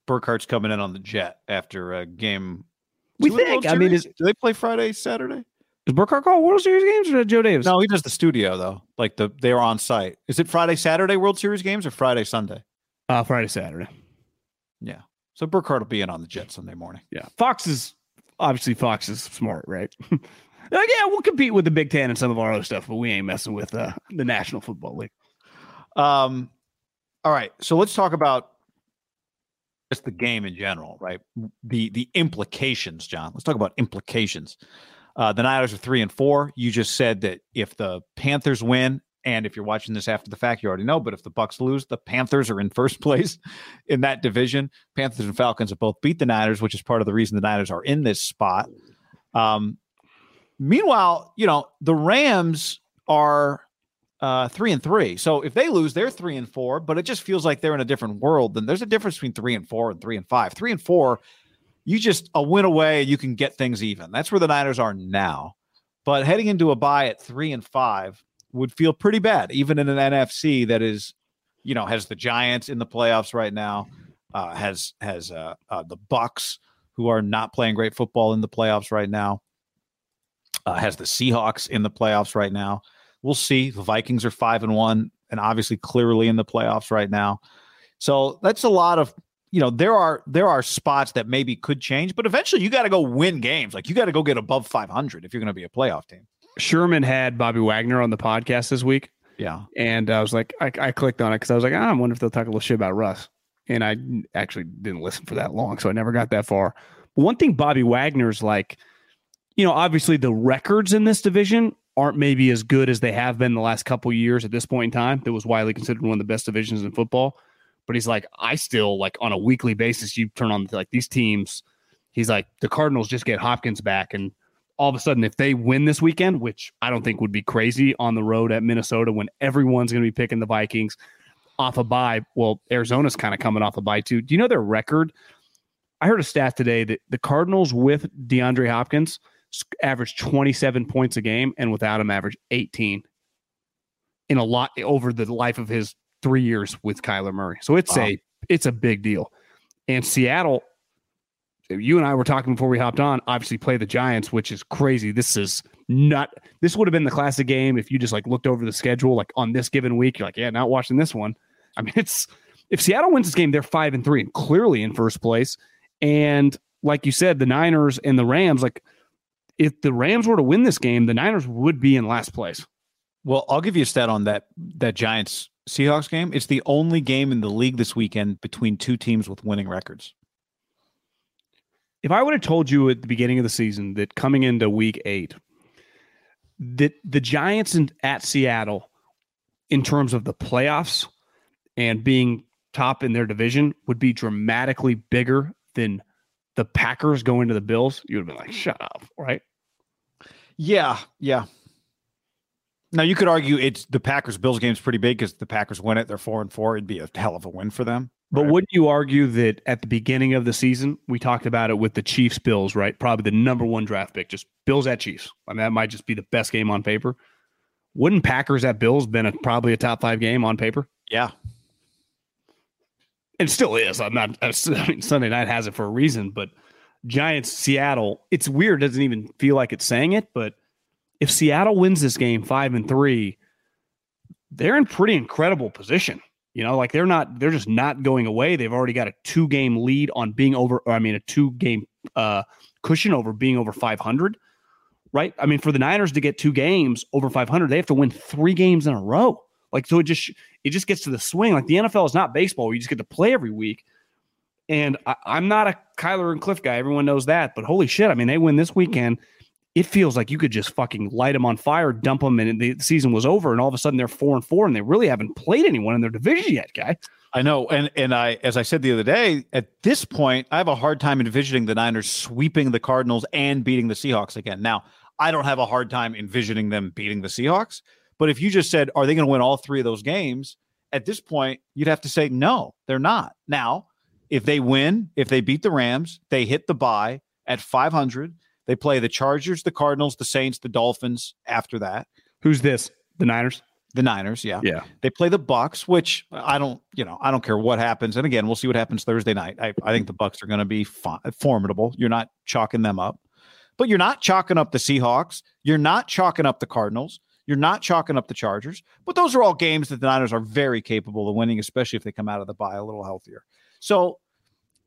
Burkhardt's coming in on the jet after a game. We two of the think. I mean, is, do they play Friday, Saturday? Does Burkhardt call World Series games or Joe Davis? No, he does the studio though. Like the they are on site. Is it Friday, Saturday World Series games or Friday, Sunday? uh, Friday, Saturday. Yeah. So Burkhardt will be in on the jet Sunday morning. Yeah, Fox is obviously Fox is smart, right? like, yeah, we'll compete with the Big Ten and some of our other stuff, but we ain't messing with uh, the National Football League. Um, all right. So let's talk about just the game in general, right? The the implications, John. Let's talk about implications. Uh, the Niners are three and four. You just said that if the Panthers win, and if you're watching this after the fact, you already know. But if the Bucks lose, the Panthers are in first place in that division. Panthers and Falcons have both beat the Niners, which is part of the reason the Niners are in this spot. Um, meanwhile, you know the Rams are uh, three and three. So if they lose, they're three and four. But it just feels like they're in a different world. Then there's a difference between three and four and three and five. Three and four, you just a win away, you can get things even. That's where the Niners are now. But heading into a bye at three and five would feel pretty bad, even in an NFC that is, you know, has the Giants in the playoffs right now, uh, has has uh, uh, the Bucks who are not playing great football in the playoffs right now, uh, has the Seahawks in the playoffs right now we'll see. The Vikings are five and one, and obviously clearly in the playoffs right now. So that's a lot of you know there are there are spots that maybe could change, but eventually you got to go win games. Like you got to go get above five hundred if you're going to be a playoff team. Sherman had Bobby Wagner on the podcast this week, Yeah, and I was like, I, I clicked on it because I was like, ah, I wonder if they'll talk a little shit about Russ. And I actually didn't listen for that long, so I never got that far. But one thing Bobby Wagner's like, you know, obviously the records in this division aren't maybe as good as they have been the last couple years at this point in time. That was widely considered one of the best divisions in football. But he's like, I still like on a weekly basis, you turn on like these teams. He's like, the Cardinals just get Hopkins back, and all of a sudden, if they win this weekend, which I don't think would be crazy on the road at Minnesota when everyone's going to be picking the Vikings off a bye. Well, Arizona's kind of coming off a bye too. Do you know their record? I heard a stat today that the Cardinals with DeAndre Hopkins average 27 points a game and without him average 18 in a lot over the life of his three years with Kyler Murray. So it's Wow. a it's a big deal. And Seattle, you and I were talking before we hopped on, obviously play the Giants, which is crazy. This is not this would have been the classic game if you just like looked over the schedule, like on this given week, you're like, yeah, not watching this one. I mean, it's if Seattle wins this game, they're five and three and clearly in first place. And like you said, the Niners and the Rams, like if the Rams were to win this game, the Niners would be in last place. Well, I'll give you a stat on that that Giants Seahawks game. It's the only game in the league this weekend between two teams with winning records. If I would have told you at the beginning of the season that coming into week eight, that the Giants in, at Seattle, in terms of the playoffs and being top in their division, would be dramatically bigger than the Packers going to the Bills, you would have been like, shut up, right? Yeah, yeah. Now you could argue it's the Packers Bills game's pretty big because the Packers win it. They're four and four. It'd be a hell of a win for them. But right? wouldn't you argue that at the beginning of the season, we talked about it with the Chiefs Bills, right? Probably the number one draft pick, just Bills at Chiefs. I mean, that might just be the best game on paper. Wouldn't Packers at Bills been a, probably a top five game on paper? Yeah. It still is. I'm not, I mean, Sunday night has it for a reason, but Giants, Seattle, it's weird. It doesn't even feel like it's saying it, but if Seattle wins this game five and three, they're in pretty incredible position. You know, like they're not, they're just not going away. They've already got a two game lead on being over, I mean, a two game uh, cushion over being over 500, right? I mean, for the Niners to get two games over 500, they have to win three games in a row. Like, so it just, it just gets to the swing. Like the NFL is not baseball. You just get to play every week. And I, am not a Kyler and Cliff guy. Everyone knows that. But holy shit, I mean, they win this weekend it feels like you could just fucking light them on fire, dump them, and the season was over. And all of a sudden they're four and four, and they really haven't played anyone in their division yet, guy. I know, and and I, as I said the other day, at this point, I have a hard time envisioning the Niners sweeping the Cardinals and beating the Seahawks again. Now, I don't have a hard time envisioning them beating the Seahawks, but if you just said, are they going to win all three of those games? At this point, you'd have to say no, they're not. Now, if they win, if they beat the Rams, they hit the bye at 500 they play the Chargers, the Cardinals, the Saints, the Dolphins after that. Who's this? The Niners? The Niners, yeah. Yeah. They play the Bucks, which I don't, you know, I don't care what happens. And again, we'll see what happens Thursday night. I, I think the Bucks are going to be formidable. You're not chalking them up. But you're not chalking up the Seahawks. You're not chalking up the Cardinals. You're not chalking up the Chargers. But those are all games that the Niners are very capable of winning, especially if they come out of the bye a little healthier. So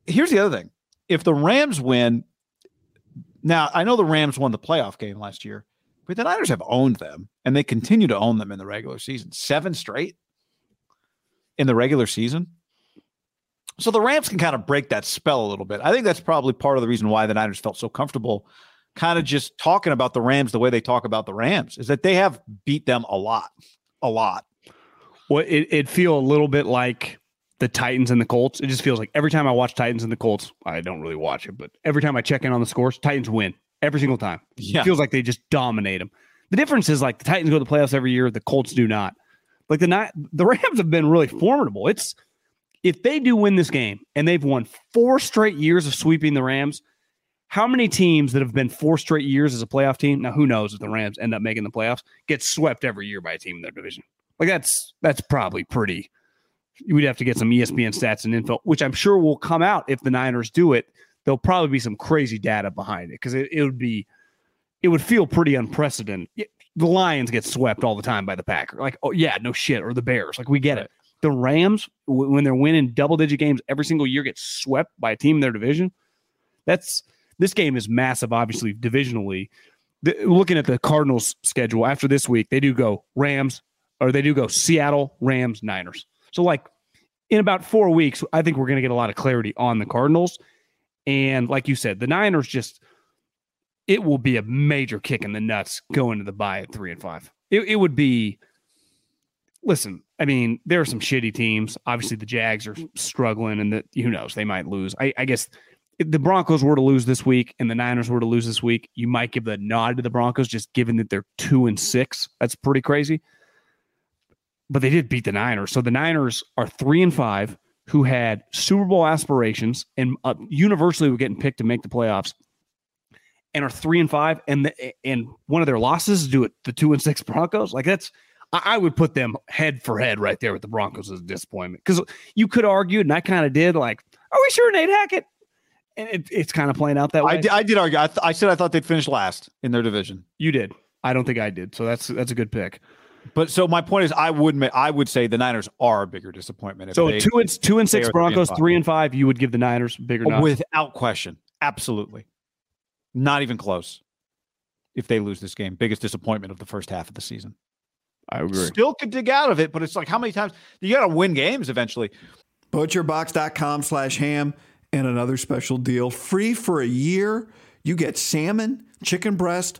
here's the other thing. If the Rams win, now, I know the Rams won the playoff game last year, but the Niners have owned them and they continue to own them in the regular season. Seven straight in the regular season. So the Rams can kind of break that spell a little bit. I think that's probably part of the reason why the Niners felt so comfortable kind of just talking about the Rams the way they talk about the Rams is that they have beat them a lot, a lot. Well, it, it feel a little bit like the Titans and the Colts. It just feels like every time I watch Titans and the Colts, I don't really watch it, but every time I check in on the scores, Titans win every single time. Yeah. It feels like they just dominate them. The difference is like the Titans go to the playoffs every year, the Colts do not. Like the not the Rams have been really formidable. It's if they do win this game and they've won four straight years of sweeping the Rams, how many teams that have been four straight years as a playoff team? Now, who knows if the Rams end up making the playoffs, get swept every year by a team in their division? Like that's that's probably pretty we'd have to get some ESPN stats and info, which I'm sure will come out if the Niners do it. There'll probably be some crazy data behind it because it, it, would be, it would feel pretty unprecedented. The Lions get swept all the time by the Packers. Like, oh yeah, no shit, or the Bears. Like we get it. The Rams, w- when they're winning double digit games every single year, get swept by a team in their division. That's this game is massive, obviously divisionally. The, looking at the Cardinals' schedule after this week, they do go Rams, or they do go Seattle, Rams, Niners. So, like in about four weeks, I think we're going to get a lot of clarity on the Cardinals. And like you said, the Niners just, it will be a major kick in the nuts going to the bye at three and five. It, it would be, listen, I mean, there are some shitty teams. Obviously, the Jags are struggling, and the, who knows, they might lose. I, I guess if the Broncos were to lose this week and the Niners were to lose this week, you might give the nod to the Broncos just given that they're two and six. That's pretty crazy but they did beat the Niners. So the Niners are three and five, who had Super Bowl aspirations and uh, universally were getting picked to make the playoffs, and are three and five. And the, and one of their losses do it the two and six Broncos. Like that's I would put them head for head right there with the Broncos as a disappointment because you could argue, and I kind of did. Like, are we sure Nate Hackett? And it, it's kind of playing out that way. I did, I did argue. I, th- I said I thought they'd finish last in their division. You did. I don't think I did. So that's that's a good pick. But so my point is, I would I would say the Niners are a bigger disappointment. so they, two and two and six Broncos, three and, three and, five. You would give the Niners bigger, oh, without question, absolutely, not even close. If they lose this game, biggest disappointment of the first half of the season. I agree. Still could dig out of it, but it's like how many times you got to win games eventually. Butcherbox.com slash ham and another special deal free for a year. You get salmon, chicken breast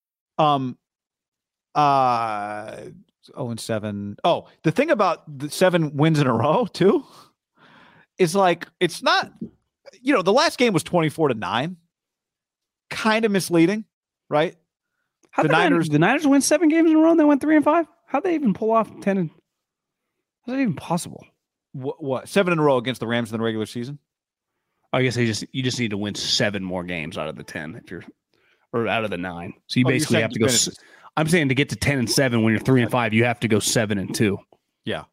Um, uh, oh and seven. Oh, the thing about the seven wins in a row too is like it's not. You know, the last game was twenty four to nine. Kind of misleading, right? How The? Niners- The Niners win seven games in a row. and They went three and five. How'd they even pull off ten? And how's that even possible? What, what seven in a row against the Rams in the regular season? I guess they just you just need to win seven more games out of the ten if you're or out of the nine. So you Oh, basically have to go. finish I'm saying to get to ten and seven when you're three and five, you have to go seven and two. Yeah.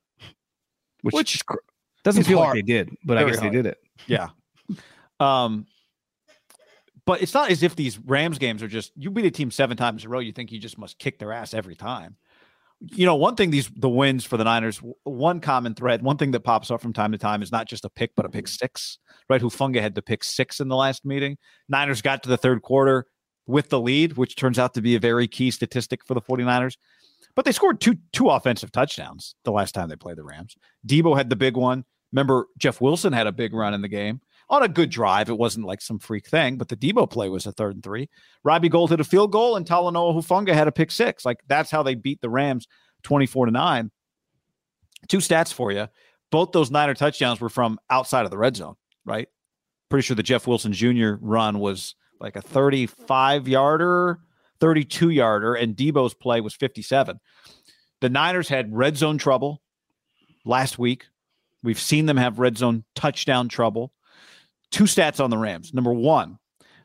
which, Which is cr- doesn't feel hard. like they did, but I guess hard. they did it. Yeah. Um, but it's not as if these Rams games are just you beat a team seven times in a row. You think you just must kick their ass every time. You know, one thing these the wins for the Niners, one common thread, one thing that pops up from time to time is not just a pick, but a pick six. Right? Hufanga had the pick six in the last meeting. Niners got to the third quarter with the lead, which turns out to be a very key statistic for the 49ers. But they scored two two offensive touchdowns the last time they played the Rams. Debo had the big one. Remember, Jeff Wilson had a big run in the game on a good drive. It wasn't like some freak thing, but the Debo play was a third and three. Robbie Gould hit a field goal, and Talanoa Hufanga had a pick six. Like that's how they beat the Rams 24 to 9. Two stats for you. Both those Niner touchdowns were from outside of the red zone, right? Pretty sure the Jeff Wilson Jr. run was like a 35 yarder, 32 yarder, and Debo's play was 57. The Niners had red zone trouble last week. We've seen them have red zone touchdown trouble. Two stats on the Rams. Number one,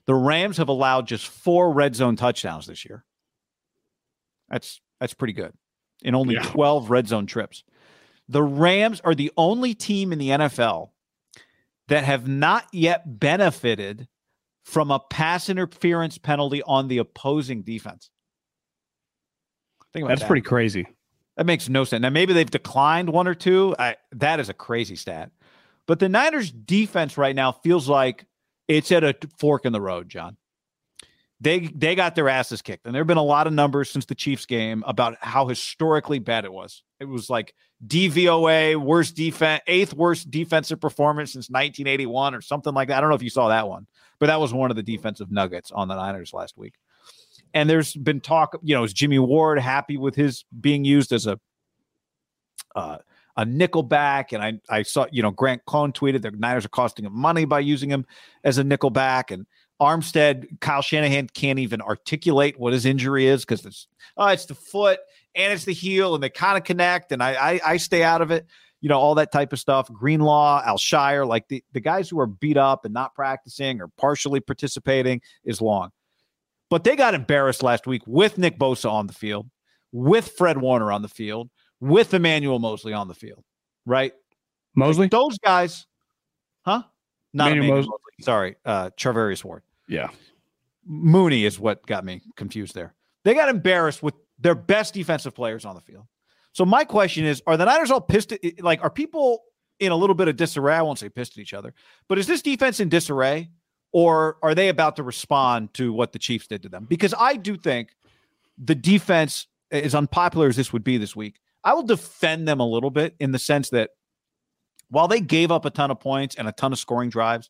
the Rams have allowed just four red zone touchdowns this year. That's that's pretty good in only 12 red zone trips. The Rams are the only team in the NFL that have not yet benefited from a pass interference penalty on the opposing defense. Think about That's that. pretty crazy. That makes no sense. Now maybe they've declined one or two. I, that is a crazy stat. But the Niners defense right now feels like it's at a fork in the road, John. They they got their asses kicked. And there have been a lot of numbers since the Chiefs game about how historically bad it was. It was like DVOA, worst defense, eighth worst defensive performance since 1981 or something like that. I don't know if you saw that one, but that was one of the defensive nuggets on the Niners last week. And there's been talk, you know, is Jimmy Ward happy with his being used as a uh, a nickel back? And I I saw, you know, Grant Cohn tweeted the Niners are costing him money by using him as a nickel back. And Armstead, Kyle Shanahan can't even articulate what his injury is because it's oh, it's the foot and it's the heel, and they kind of connect. And I, I I stay out of it, you know, all that type of stuff. Greenlaw, Al-Shaair, like the, the guys who are beat up and not practicing or partially participating is long. But they got embarrassed last week with Nick Bosa on the field, with Fred Warner on the field, with Emmanuel Moseley on the field, right? Moseley? Those guys, huh? Not Emmanuel Emmanuel Moseley. Moseley. Sorry, uh, Charvarius Ward. Yeah. Mooney is what got me confused there. They got embarrassed with their best defensive players on the field. So my question is: Are the Niners all pissed? At, like, are people in a little bit of disarray? I won't say pissed at each other, but is this defense in disarray, or are they about to respond to what the Chiefs did to them? Because I do think the defense, as unpopular as this would be this week, I will defend them a little bit in the sense that while they gave up a ton of points and a ton of scoring drives,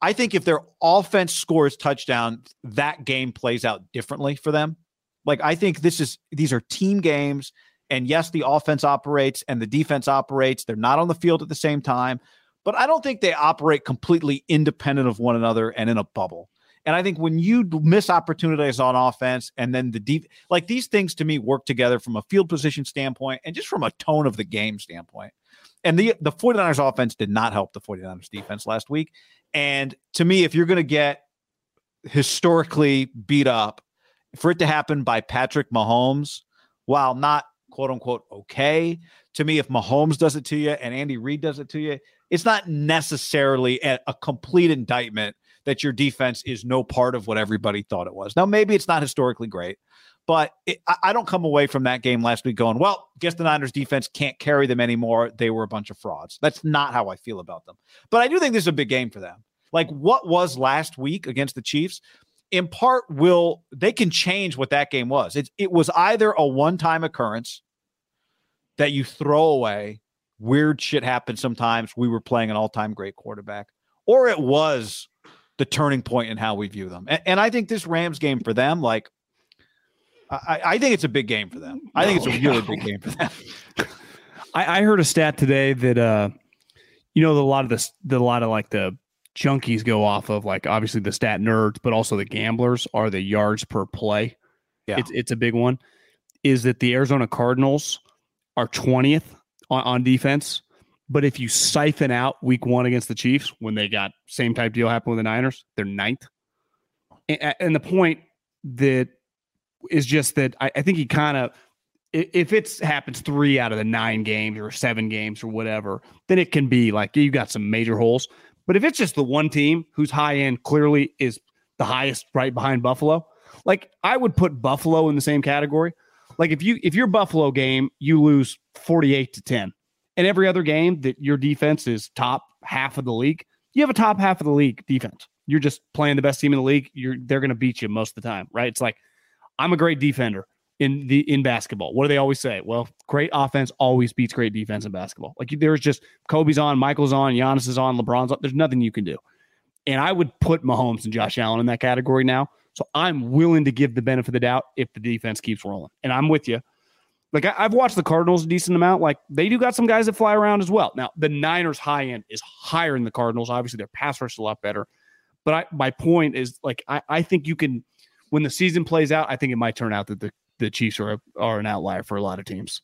I think if their offense scores touchdown, that game plays out differently for them. Like I think this is these are team games, and yes, the offense operates and the defense operates. They're not on the field at the same time, but I don't think they operate completely independent of one another and in a bubble. And I think when you miss opportunities on offense and then the deep, like these things to me work together from a field position standpoint and just from a tone of the game standpoint. And the the 49ers offense did not help the 49ers defense last week. And to me, if you're going to get historically beat up, for it to happen by Patrick Mahomes, while not quote unquote okay, to me, if Mahomes does it to you and Andy Reid does it to you, it's not necessarily a, a complete indictment that your defense is no part of what everybody thought it was. Now, maybe it's not historically great, but it, I, I don't come away from that game last week going, well, guess the Niners defense can't carry them anymore. They were a bunch of frauds. That's not how I feel about them. But I do think this is a big game for them. Like what was last week against the Chiefs, in part will they can change what that game was. It, it was either a one-time occurrence that you throw away. Weird shit happens sometimes. We were playing an all-time great quarterback, or it was the turning point in how we view them. And, and I think this Rams game for them, like, I, I think it's a big game for them. I think it's a really big game for them. I, I heard a stat today that uh, you know, the, a lot of this, the a lot of like the junkies go off of, like obviously the stat nerds, but also the gamblers are the yards per play Yeah. it's it's a big one. Is that the Arizona Cardinals are twentieth on, on defense, but if you siphon out Week One against the Chiefs when they got same type deal happen with the Niners, they're ninth. And, and the point that is just that I, I think he kind of if it happens three out of the nine games or seven games or whatever, then it can be like you've got some major holes. But if it's just the one team whose high end clearly is the highest right behind Buffalo, like I would put Buffalo in the same category. Like if you if your Buffalo game you lose 48 to 10 and every other game that your defense is top half of the league, you have a top half of the league defense. You're just playing the best team in the league. You're they're going to beat you most of the time, right? It's like I'm a great defender in the in basketball. What do they always say? Well, great offense always beats great defense in basketball. Like there's just Kobe's on, Michael's on, Giannis is on, LeBron's on. There's nothing you can do. And I would put Mahomes and Josh Allen in that category now. So I'm willing to give the benefit of the doubt if the defense keeps rolling. And I'm with you. Like I, have watched the Cardinals a decent amount. Like they do got some guys that fly around as well. Now the Niners high end is higher than the Cardinals. Obviously their pass rush is a lot better. But I, my point is like I, I think you can when the season plays out, I think it might turn out that the, the Chiefs are are an outlier for a lot of teams.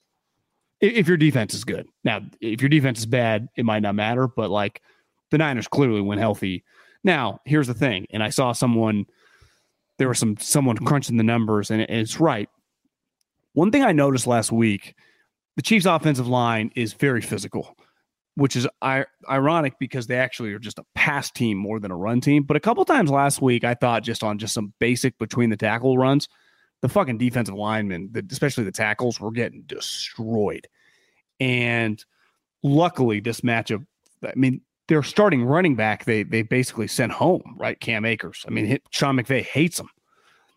If, your defense is good. Now, if your defense is bad, it might not matter. But like the Niners clearly when healthy. Now, here's the thing, and I saw someone there was some someone crunching the numbers, and it's right. One thing I noticed last week, the Chiefs' offensive line is very physical, which is ironic because they actually are just a pass team more than a run team. But a couple times last week, I thought just on just some basic between the tackle runs, the fucking defensive linemen, the, especially the tackles, were getting destroyed. And luckily, this matchup, I mean, their starting running back, they they basically sent home, right? Cam Akers. I mean, Sean McVay hates him.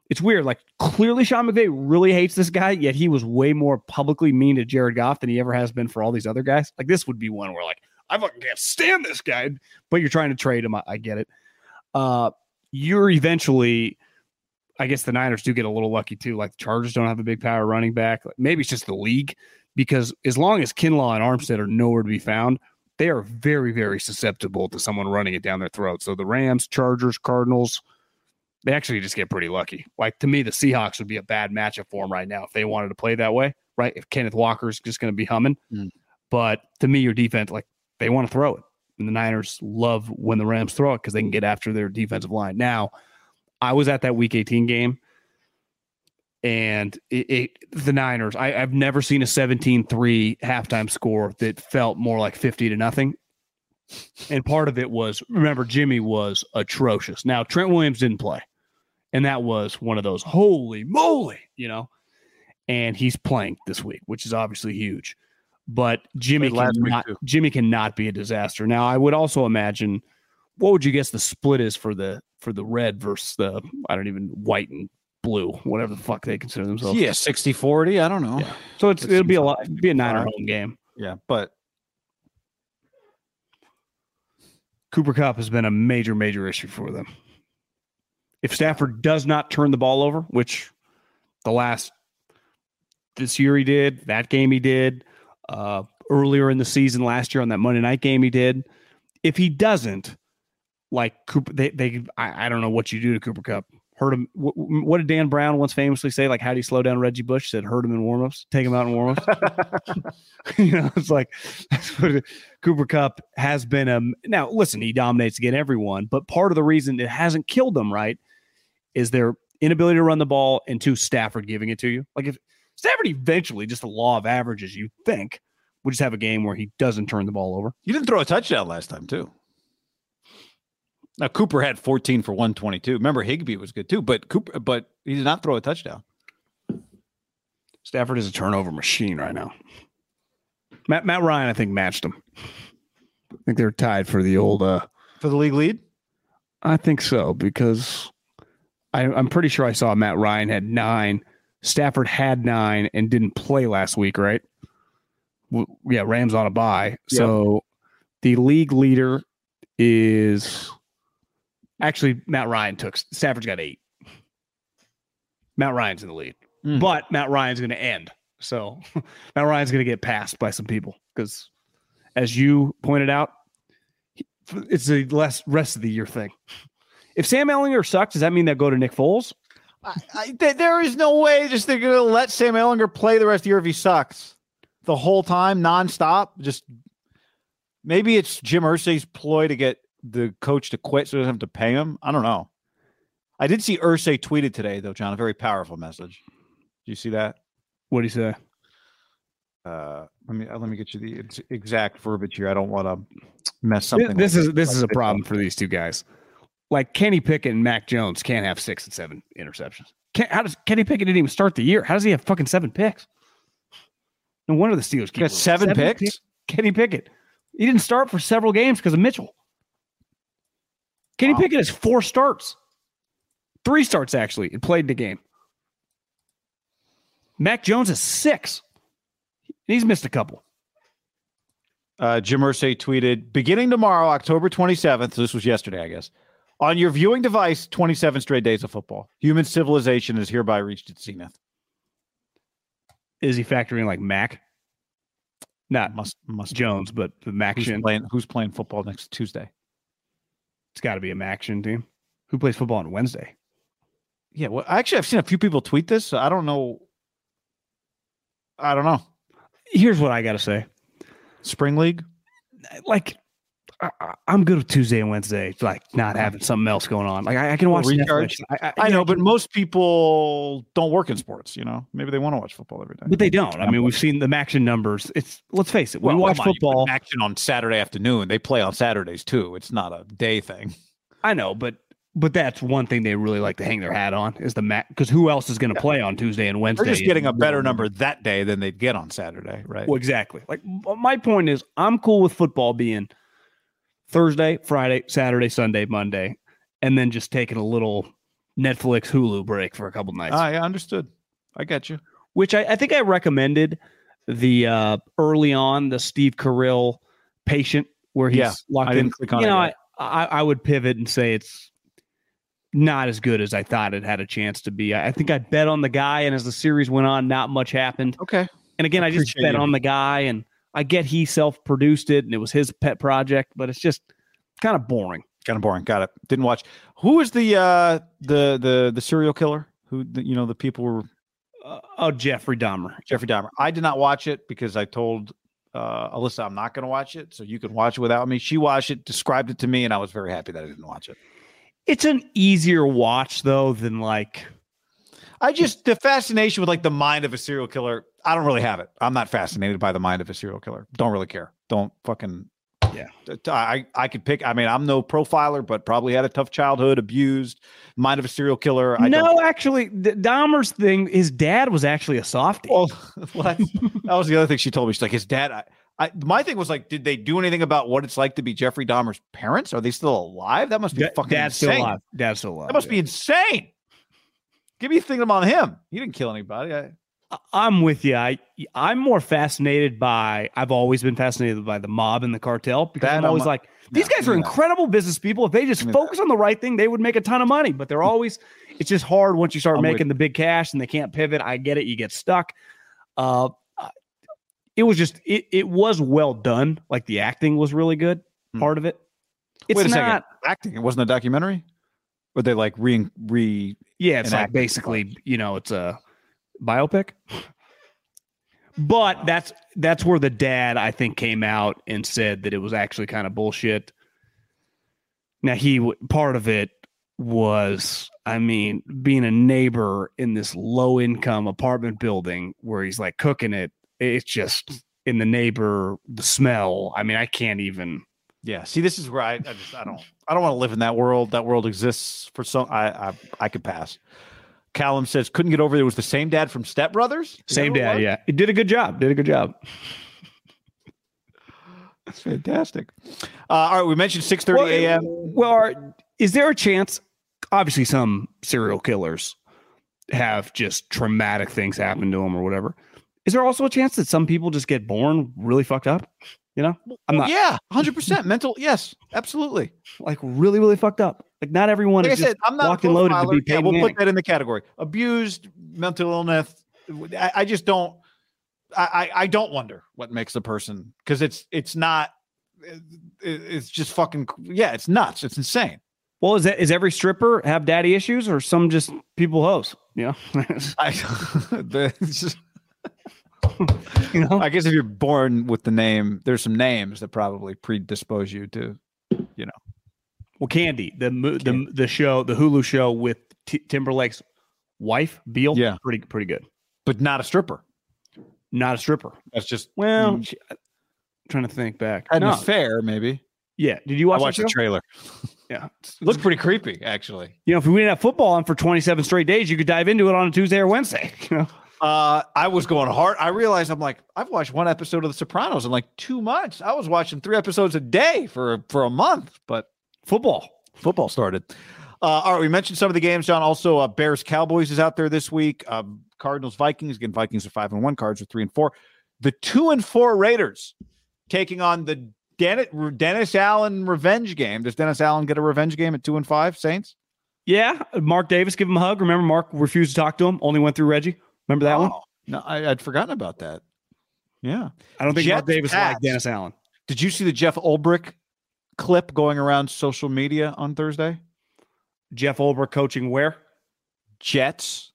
It's weird. Like clearly, Sean McVay really hates this guy, yet he was way more publicly mean to Jared Goff than he ever has been for all these other guys. Like this would be one where like I fucking can't stand this guy, but you're trying to trade him. I, I get it. Uh, you're eventually. I guess the Niners do get a little lucky too. Like the Chargers don't have a big power running back. Maybe it's just the league because as long as Kinlaw and Armstead are nowhere to be found, they are very, very susceptible to someone running it down their throat. So the Rams, Chargers, Cardinals, they actually just get pretty lucky. Like to me, the Seahawks would be a bad matchup for them right now if they wanted to play that way, right? If Kenneth Walker's just going to be humming. Mm. But to me, your defense, like they want to throw it. And the Niners love when the Rams throw it because they can get after their defensive line. Now, I was at that Week 18 game, and it, it, the Niners. I, have never seen a 17-3 halftime score that felt more like 50 to nothing. And part of it was remember Jimmy was atrocious. Now Trent Williams didn't play, and that was one of those holy moly, you know. And he's playing this week, which is obviously huge. But Jimmy cannot, Jimmy cannot be a disaster. Now I would also imagine what would you guess the split is for the for the red versus the I don't even white and blue, whatever the fuck they consider themselves. Yeah, 60 40. I don't know. Yeah. So it's, it will be a lot, be a niner home game. Yeah, but Cooper Kupp has been a major, major issue for them. If Stafford does not turn the ball over, which the last this year he did, that game he did, uh, earlier in the season last year on that Monday night game he did. If he doesn't, like Cooper, they, they I, I don't know what you do to Cooper Kupp. Hurt him. What, what, did Dan Brown once famously say? Like, how do you slow down Reggie Bush? Said, hurt him in warmups, take him out in warmups. you know, it's like that's what Cooper Kupp has been. Um, now, listen, he dominates again everyone, but part of the reason it hasn't killed them, right, is their inability to run the ball and two Stafford giving it to you. Like if Stafford eventually, just the law of averages, you think, would just have a game where he doesn't turn the ball over. He didn't throw a touchdown last time, too. Now Cooper had 14 for 122. Remember Higbee was good too, but Cooper, but he did not throw a touchdown. Stafford is a turnover machine right now. Matt Matt Ryan, I think, matched him. I think they're tied for the old uh for the league lead. I think so because I, I'm pretty sure I saw Matt Ryan had nine. Stafford had nine and didn't play last week, right? Well, yeah, Rams on a bye. Yep. So the league leader is Actually, Matt Ryan took Stafford's got eight. Matt Ryan's in the lead, mm. but Matt Ryan's going to end. So Matt Ryan's going to get passed by some people because, as you pointed out, it's a less rest of the year thing. If Sam Ehlinger sucks, does that mean that go to Nick Foles? I, I, there is no way just they're going to let Sam Ehlinger play the rest of the year if he sucks the whole time, nonstop. Just maybe it's Jim Irsay's ploy to get the coach to quit so he doesn't have to pay him. I don't know. I did see Irsay tweeted today though, John. A very powerful message. Do you see that? What do you say? Uh, let me let me get you the exact verbiage here. I don't want to mess something. This like is this like is a problem for these two guys. Like Kenny Pickett and Mac Jones can't have six and seven interceptions. Can, how does Kenny Pickett didn't even start the year? How does he have fucking seven picks? No wonder the Steelers Got seven picks? pick- Kenny Pickett. He didn't start for several games because of Mitchell. Kenny Wow. Pickett has four starts, three starts actually, and played in the game. Mac Jones is six. He's missed a couple. Uh, Jim Irsay tweeted, beginning tomorrow, October 27th, so this was yesterday, I guess, on your viewing device, 27 straight days of football. Human civilization has hereby reached its zenith. Is he factoring like Mac? Not Must must Jones, but the Who's playing, who's playing football next Tuesday? It's got to be a Maction team. Who plays football on Wednesday? Yeah, well, actually, I've seen a few people tweet this. So I don't know. I don't know. Here's what I got to say. Spring League? Like, I, I'm good with Tuesday and Wednesday, like not having something else going on. Like, I, I can watch Well, Netflix. I, I, I yeah, know, but most people don't work in sports. You know, maybe they want to watch football every day. but they don't. I mean, we've seen the Maction numbers. It's let's face it. We Well, watch football. action on Saturday afternoon. They play on Saturdays too. It's not a day thing. I know, but but that's one thing they really like to hang their hat on is the Mac because who else is going to play on Tuesday and Wednesday? They're just getting a better number that day than they'd get on Saturday, right? Well, exactly. Like my point is, I'm cool with football being Thursday, Friday, Saturday, Sunday, Monday, and then just taking a little Netflix Hulu break for a couple nights. I understood. I got you. which I, I think I recommended the uh, early on the Steve Carell patient where he's Yeah, locked I in. didn't click on you it know, I. I I would pivot and say it's not as good as I thought it had a chance to be. I, I think I bet on the guy, and as the series went on, not much happened. Okay. And again, I, just bet you. on the guy, and I get he self produced it, and it was his pet project, but it's just kind of boring. Kind of boring. Got it. Didn't watch. Who is the uh the the the serial killer? Who the, you know the people were Uh, oh, Jeffrey Dahmer. Jeffrey Dahmer. I did not watch it because I told uh Alyssa I'm not going to watch it, so you can watch it without me. She watched it, described it to me, and I was very happy that I didn't watch it. It's an easier watch though than like I just the fascination with like the mind of a serial killer. I don't really have it. I'm not fascinated by the mind of a serial killer. Don't really care. Don't fucking Yeah. Uh, I I could pick. I mean, I'm no profiler, but probably had a tough childhood, abused. Mind of a serial killer. I no, don't, actually, the Dahmer's thing. His dad was actually a softie. well, well, that was the other thing she told me. She's like, his dad. I, I my thing was like, did they do anything about what it's like to be Jeffrey Dahmer's parents? Are they still alive? That must be Da- fucking Dad's insane. still alive. Dad's still alive. That must be insane. Give me a thing on him. He didn't kill anybody. I, I- I'm with you. I I'm more fascinated by. I've always been fascinated by the mob and the cartel because That I'm I'm always like, these yeah, guys are yeah. incredible business people. If they just Yeah. focus on the right thing, they would make a ton of money. But they're always. It's just hard once you start I'm with making the big cash and they can't pivot. I get it. You get stuck. Uh, it was just it. It was well done. Like the acting was really good. Hmm. Part of it. It's Wait a not. second. Acting. It wasn't a documentary. Or they like re re. Yeah, it's like basically, you know, it's a biopic. But that's that's where the dad I think came out and said that it was actually kind of bullshit. Now he part of it was I mean being a neighbor in this low income apartment building where he's like cooking it it's just in the neighbor the smell I mean I can't even Yeah. See, this is where I, I just I don't I don't want to live in that world. That world exists for some. I I, I could pass. Callum says couldn't get over there. It was the same dad from Step Brothers. Is same dad yeah it did a good job did a good job That's fantastic. Uh, all right, we mentioned six thirty Well, a.m. Well, are, is there a chance? Obviously, some serial killers have just traumatic things happen to them or whatever. Is there also a chance that some people just get born really fucked up? You know, I'm not Yeah, hundred percent mental. Yes, absolutely. like really, really fucked up. Like not everyone Like I is just said, I'm not locked and loaded to be Yeah, paid. we'll put that in the category: abused, mental illness. I, I just don't. I, I I don't wonder what makes a person because it's it's not. it- it's just fucking yeah. It's nuts. It's insane. Well, is that is every stripper have daddy issues or some just people hoes? You know, I, just- you know? I guess if you're born with the name, there's some names that probably predispose you to. Well, Candy, the mo- the the show, the Hulu show with T- Timberlake's wife, Biel. Yeah. pretty pretty good. But not a stripper. Not a stripper. That's just Well, Mm. she- trying to think back. an No. affair, maybe. Yeah. Did you watch? I watched the trailer. Yeah. Looked pretty creepy, actually. You know, if we didn't have football on for 27 straight days, you could dive into it on a Tuesday or Wednesday. You know? Uh, I was going hard. I realized I'm like, I've watched one episode of The Sopranos in like two months. I was watching three episodes a day for for a month, but Football. football started. Uh, all right, we mentioned some of the games, John. Also, uh, Bears Cowboys is out there this week. Um, Cardinals Vikings again. Vikings are five and one. Cards are three and four. The two and four Raiders taking on the Dennis, Dennis Allen revenge game. Does Dennis Allen get a revenge game at two and five? Saints. Yeah. Mark Davis, give him a hug. Remember, Mark refused to talk to him, only went through Reggie. Remember that one? Oh, No, I, I'd forgotten about that. Yeah. I don't think Mark Jets, Davis liked Dennis Allen. Did you see the Jeff Ulbrich clip going around social media on Thursday? Jeff Olber coaching where? Jets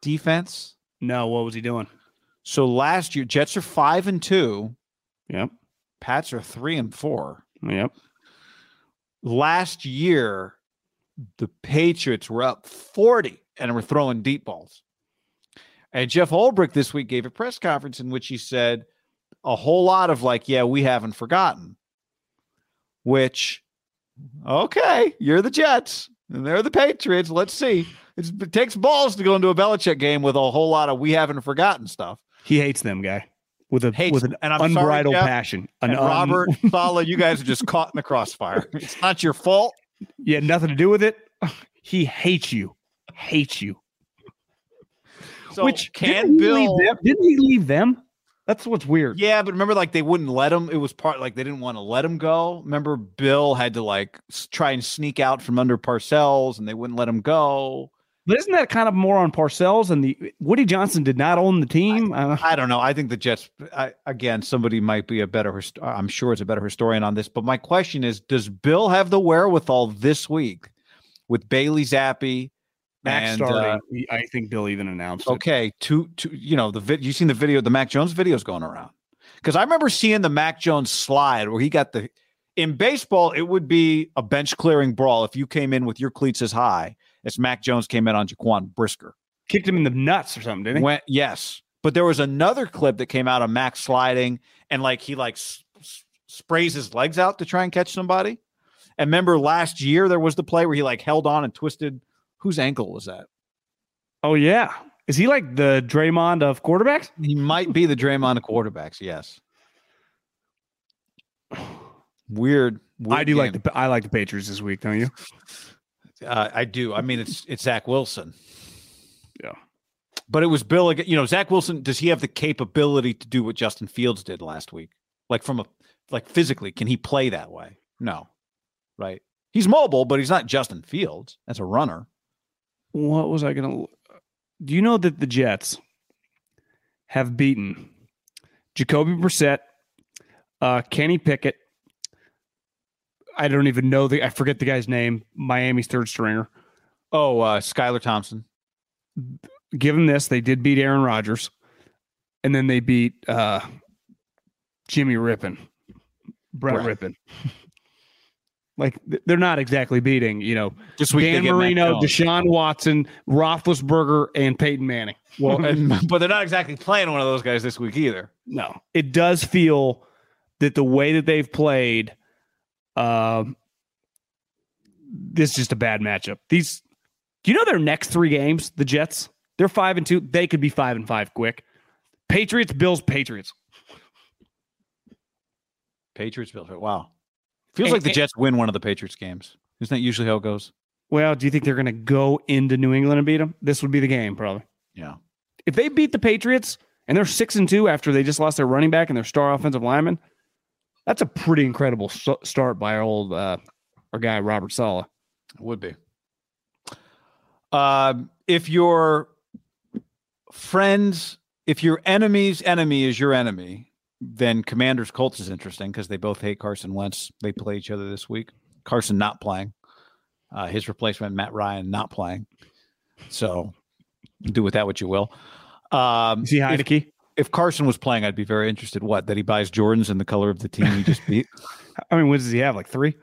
defense. No, what was he doing? So last year, Jets are five and two. Yep. Pats are three and four. Yep. Last year, the Patriots were up 40 and were throwing deep balls. And Jeff Ulbrich this week gave a press conference in which he said a whole lot of like, yeah, we haven't forgotten. Which, okay, you're the Jets and they're the Patriots. Let's see. It's, it takes balls to go into a Belichick game with a whole lot of we haven't forgotten stuff. He hates them, guy. With a Hates with an them. And I'm sorry, unbridled Jeff. passion. An un- Robert, Saleh, you guys are just caught in the crossfire. It's not your fault. you had nothing to do with it. He hates you. Hates you. So Which can didn't he Bill? them? Didn't he leave them? That's what's weird. Yeah, but remember, like they wouldn't let him. It was part like they didn't want to let him go. Remember, Bill had to like s- try and sneak out from under Parcells, and they wouldn't let him go. But isn't that kind of more on Parcells and the Woody Johnson did not own the team? Uh, I don't know. I think the Jets. I, again, somebody might be a better. hist- I'm sure it's a better historian on this. But my question is: Does Bill have the wherewithal this week with Bailey Zappe? Max and, starting. uh, I think Bill even announced. it. Okay, to to you know the vid, you seen the video, the Mac Jones videos going around because I remember seeing the Mac Jones slide where he got the in baseball it would be a bench clearing brawl if you came in with your cleats as high as Mac Jones came in on Jaquan Brisker. Kicked him in the nuts or something, didn't he? Went yes, but there was another clip that came out of Mac sliding and like he like s- s- sprays his legs out to try and catch somebody. And remember last year there was the play where he like held on and twisted. Whose ankle was that? oh yeah. Is he like the Draymond of quarterbacks? He might be the Draymond of quarterbacks. Yes. Weird. weird I do like the I like the Patriots this week, don't you? Uh, I do. I mean, it's it's Zach Wilson. Yeah. But it was Bill. You know, Zach Wilson. Does he have the capability to do what Justin Fields did last week? Like from a like physically, can he play that way? No. Right. He's mobile, but he's not Justin Fields as a runner. What was I gonna? Do you know that the Jets have beaten Jacoby Brissett, uh, Kenny Pickett? I don't even know the. I forget the guy's name. Miami's third stringer. Oh, uh, Skylar Thompson. Given this, they did beat Aaron Rodgers, and then they beat uh, Jimmy Rypien, Brett Brett. Rypien. Like they're not exactly beating, you know, This week Dan Marino, Deshaun Watson, Roethlisberger, and Peyton Manning. Well, and, but they're not exactly playing one of those guys this week either. No, it does feel that the way that they've played, um, this is just a bad matchup. These, do you know their next three games? The Jets, they're five and two. They could be five and five quick. Patriots, Bills, Patriots. Patriots Bills. Wow. Feels And- like the and- Jets win one of the Patriots games. Isn't that usually how it goes? Well, do you think they're going to go into New England and beat them? This would be the game, probably. Yeah. If they beat the Patriots and they're six and two after they just lost their running back and their star offensive lineman, that's a pretty incredible start by our old uh, our guy Robert Saleh. It would be. Um, if your friends, if your enemy's enemy is your enemy, then Commanders Colts is interesting because they both hate Carson Wentz. They play each other this week. Carson not playing. Uh, his replacement, Matt Ryan, not playing. So do with that what you will. Um, See if, Heinicke? if Carson was playing, I'd be very interested. What that he buys Jordans in the color of the team he just beat. I mean, what does he have? Like three?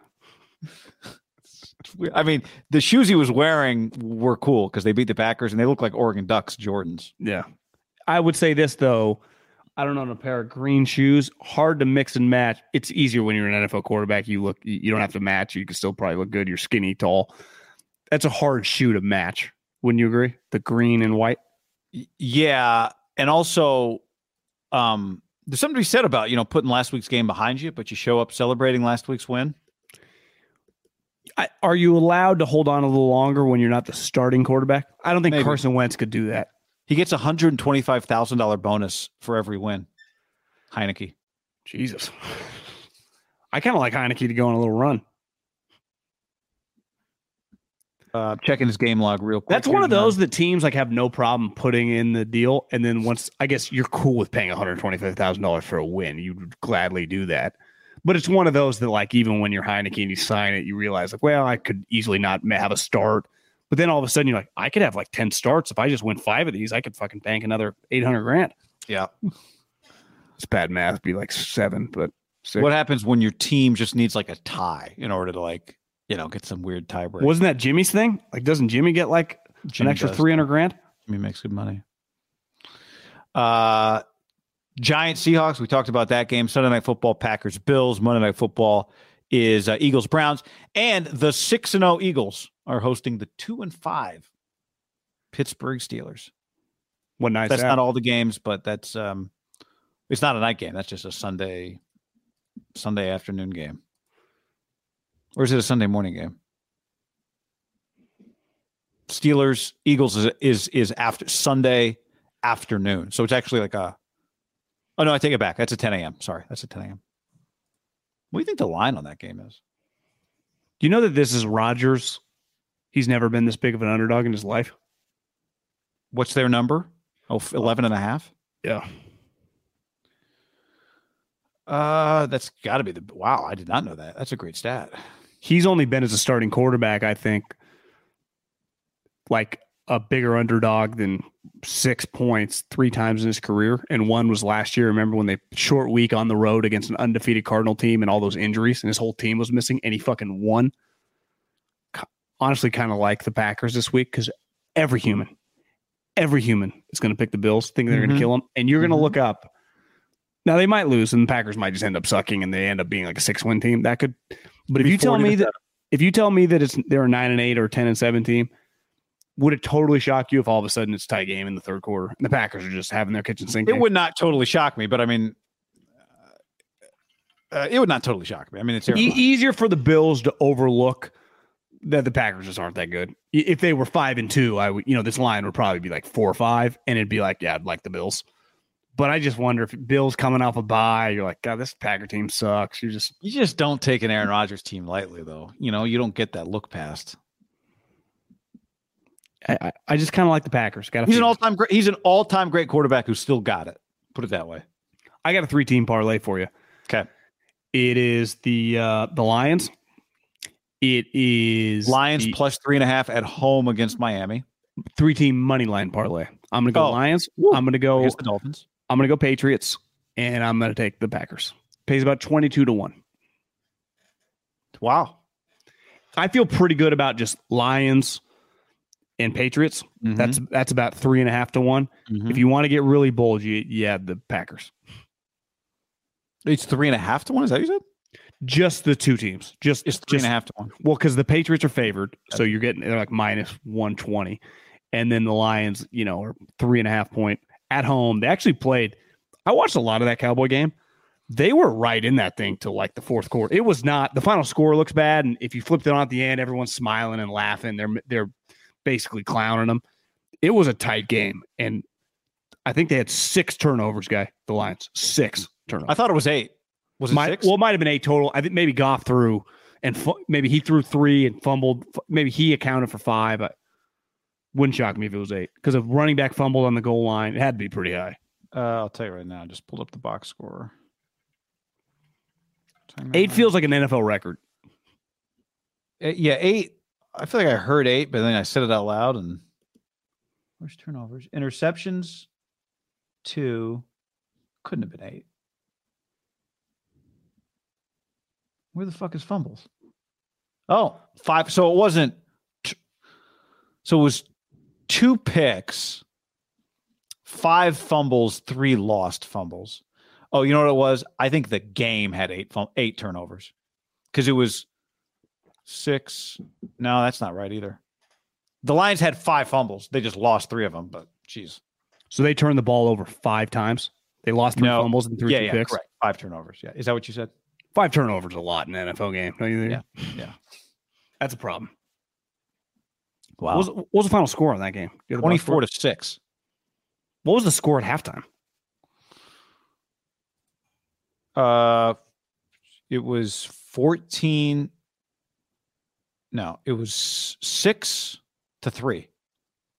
I mean, the shoes he was wearing were cool because they beat the Packers and they look like Oregon Ducks Jordans. Yeah. I would say this though. I don't own a pair of green shoes. Hard to mix and match. It's easier when you're an NFL quarterback. You look, you don't have to match. You can still probably look good. You're skinny, tall. That's a hard shoe to match. Wouldn't you agree? The green and white. Yeah, and also, um, there's something to be said about you know putting last week's game behind you, but you show up celebrating last week's win. I, are you allowed to hold on a little longer when you're not the starting quarterback? I don't think Maybe. Carson Wentz could do that. He gets a hundred and twenty five thousand dollar bonus for every win. Heinicke. Jesus. I kind of like Heinicke to go on a little run. Uh, checking his game log real quick. That's one of those that teams like have no problem putting in the deal, and then once I guess you're cool with paying one hundred twenty five thousand dollars for a win, you would gladly do that. But it's one of those that like even when you're Heinicke and you sign it, you realize like, well, I could easily not have a start, but then all of a sudden you're like, I could have like ten starts if I just win five of these, I could fucking bank another eight hundred grand. Yeah. It's bad math, be like seven, but six. What happens when your team just needs like a tie in order to like you know get some weird tiebreak? wasn't that Jimmy's thing? Like, doesn't Jimmy get like Jimmy an extra does. three hundred grand? Jimmy makes good money. Uh, Giant Seahawks. We talked about that game. Sunday Night Football. Packers Bills. Monday Night Football is uh, Eagles Browns, and the six and zero Eagles are hosting the two and five Pittsburgh Steelers. What nice that's not all the games, but that's um, it's not a night game. That's just a Sunday Sunday afternoon game, or is it a Sunday morning game? Steelers Eagles is is is after Sunday afternoon, so it's actually like a. Oh no, I take it back. That's a 10 a.m. Sorry, that's a 10 a.m. What do you think the line on that game is? Do you know that this is Rodgers? He's never been this big of an underdog in his life. What's their number? Oh, 11 and a half? Yeah. Uh, that's got to be the wow. I did not know that. That's a great stat. He's only been as a starting quarterback, I think, like a bigger underdog than six points three times in his career. And one was last year. Remember when they short week on the road against an undefeated Cardinal team and all those injuries and his whole team was missing and he fucking won. Honestly, kind of like the Packers this week because every human, every human is going to pick the Bills, think they're going Mhm. to kill them. And you're going to Mhm. look up. Now they might lose, and the Packers might just end up sucking, and they end up being like a six-win team. That could, but if you tell me that if you tell me that it's they're a nine and eight or ten and seven team, would it totally shock you if all of a sudden it's a tie game in the third quarter and the Packers are just having their kitchen sink? It game? would not totally shock me, but I mean, uh, it would not totally shock me. I mean, it's E- easier for the Bills to overlook that the Packers just aren't that good. If they were five and two, I would, you know, this line would probably be like four or five, and it'd be like, yeah, I'd like the Bills. But I just wonder if Bills coming off a bye, you're like, God, this Packer team sucks. You're just you just don't take an Aaron Rodgers team lightly, though. You know, you don't get that look past. I, I- I just kind of like the Packers. Got He's an all-time great. He's an all-time great quarterback who still got it. Put it that way. I got a three team parlay for you. Okay. It is the uh the Lions. It is Lions the plus three and a half at home against Miami. three team money line parlay. I'm gonna go Oh. Lions. Woo. I'm gonna go. Against the Dolphins. I'm gonna go Patriots, and I'm gonna take the Packers. Pays about twenty two to one. Wow. I feel pretty good about just Lions and Patriots. Mm-hmm. That's that's about three and a half to one. If you want to get really bold, you you add the Packers. it's three and a half to one. Is that what you said? Just the two teams. Just It's three just, and a half to one. Well, because the Patriots are favored, so you're getting they're like minus one twenty, and then the Lions, you know, are three and a half point at home. They actually played. I watched a lot of that Cowboy game. They were right in that thing till like the fourth quarter. It was not the final score looks bad, and if you flipped it on at the end, everyone's smiling and laughing. They're they're basically clowning them. It was a tight game, and I think they had six turnovers. Guy, the Lions six hmm. turnovers. I thought it was eight. Was it Might- six? Well, it might have been eight total. I think maybe Goff threw and fu- maybe he threw three and fumbled. Maybe he accounted for five. But wouldn't shock me if it was eight because if running back fumbled on the goal line, it had to be pretty high. Uh, I'll tell you right now. I Just pulled up the box score. Eight feels like an NFL record. Uh, yeah, eight. I feel like I heard eight, but then I said it out loud. And where's turnovers? Interceptions, two. Couldn't have been eight. Where the fuck is fumbles? Oh, five. So it wasn't. T- so it was two picks, five fumbles, three lost fumbles. Oh, you know what it was? I think the game had eight fum- eight turnovers because it was six. No, that's not right either. The Lions had five fumbles. They just lost three of them. But jeez. So they turned the ball over five times. They lost three No. fumbles and three yeah, yeah, picks. correct. Five turnovers. Yeah, is that what you said? Five turnovers a lot in an NFL game. Don't you think? Yeah, yeah. That's a problem. Wow, What, was, what was the final score on that game? Do you have the box twenty-four to six. What was the score at halftime? Uh, it was fourteen. No, it was six to three.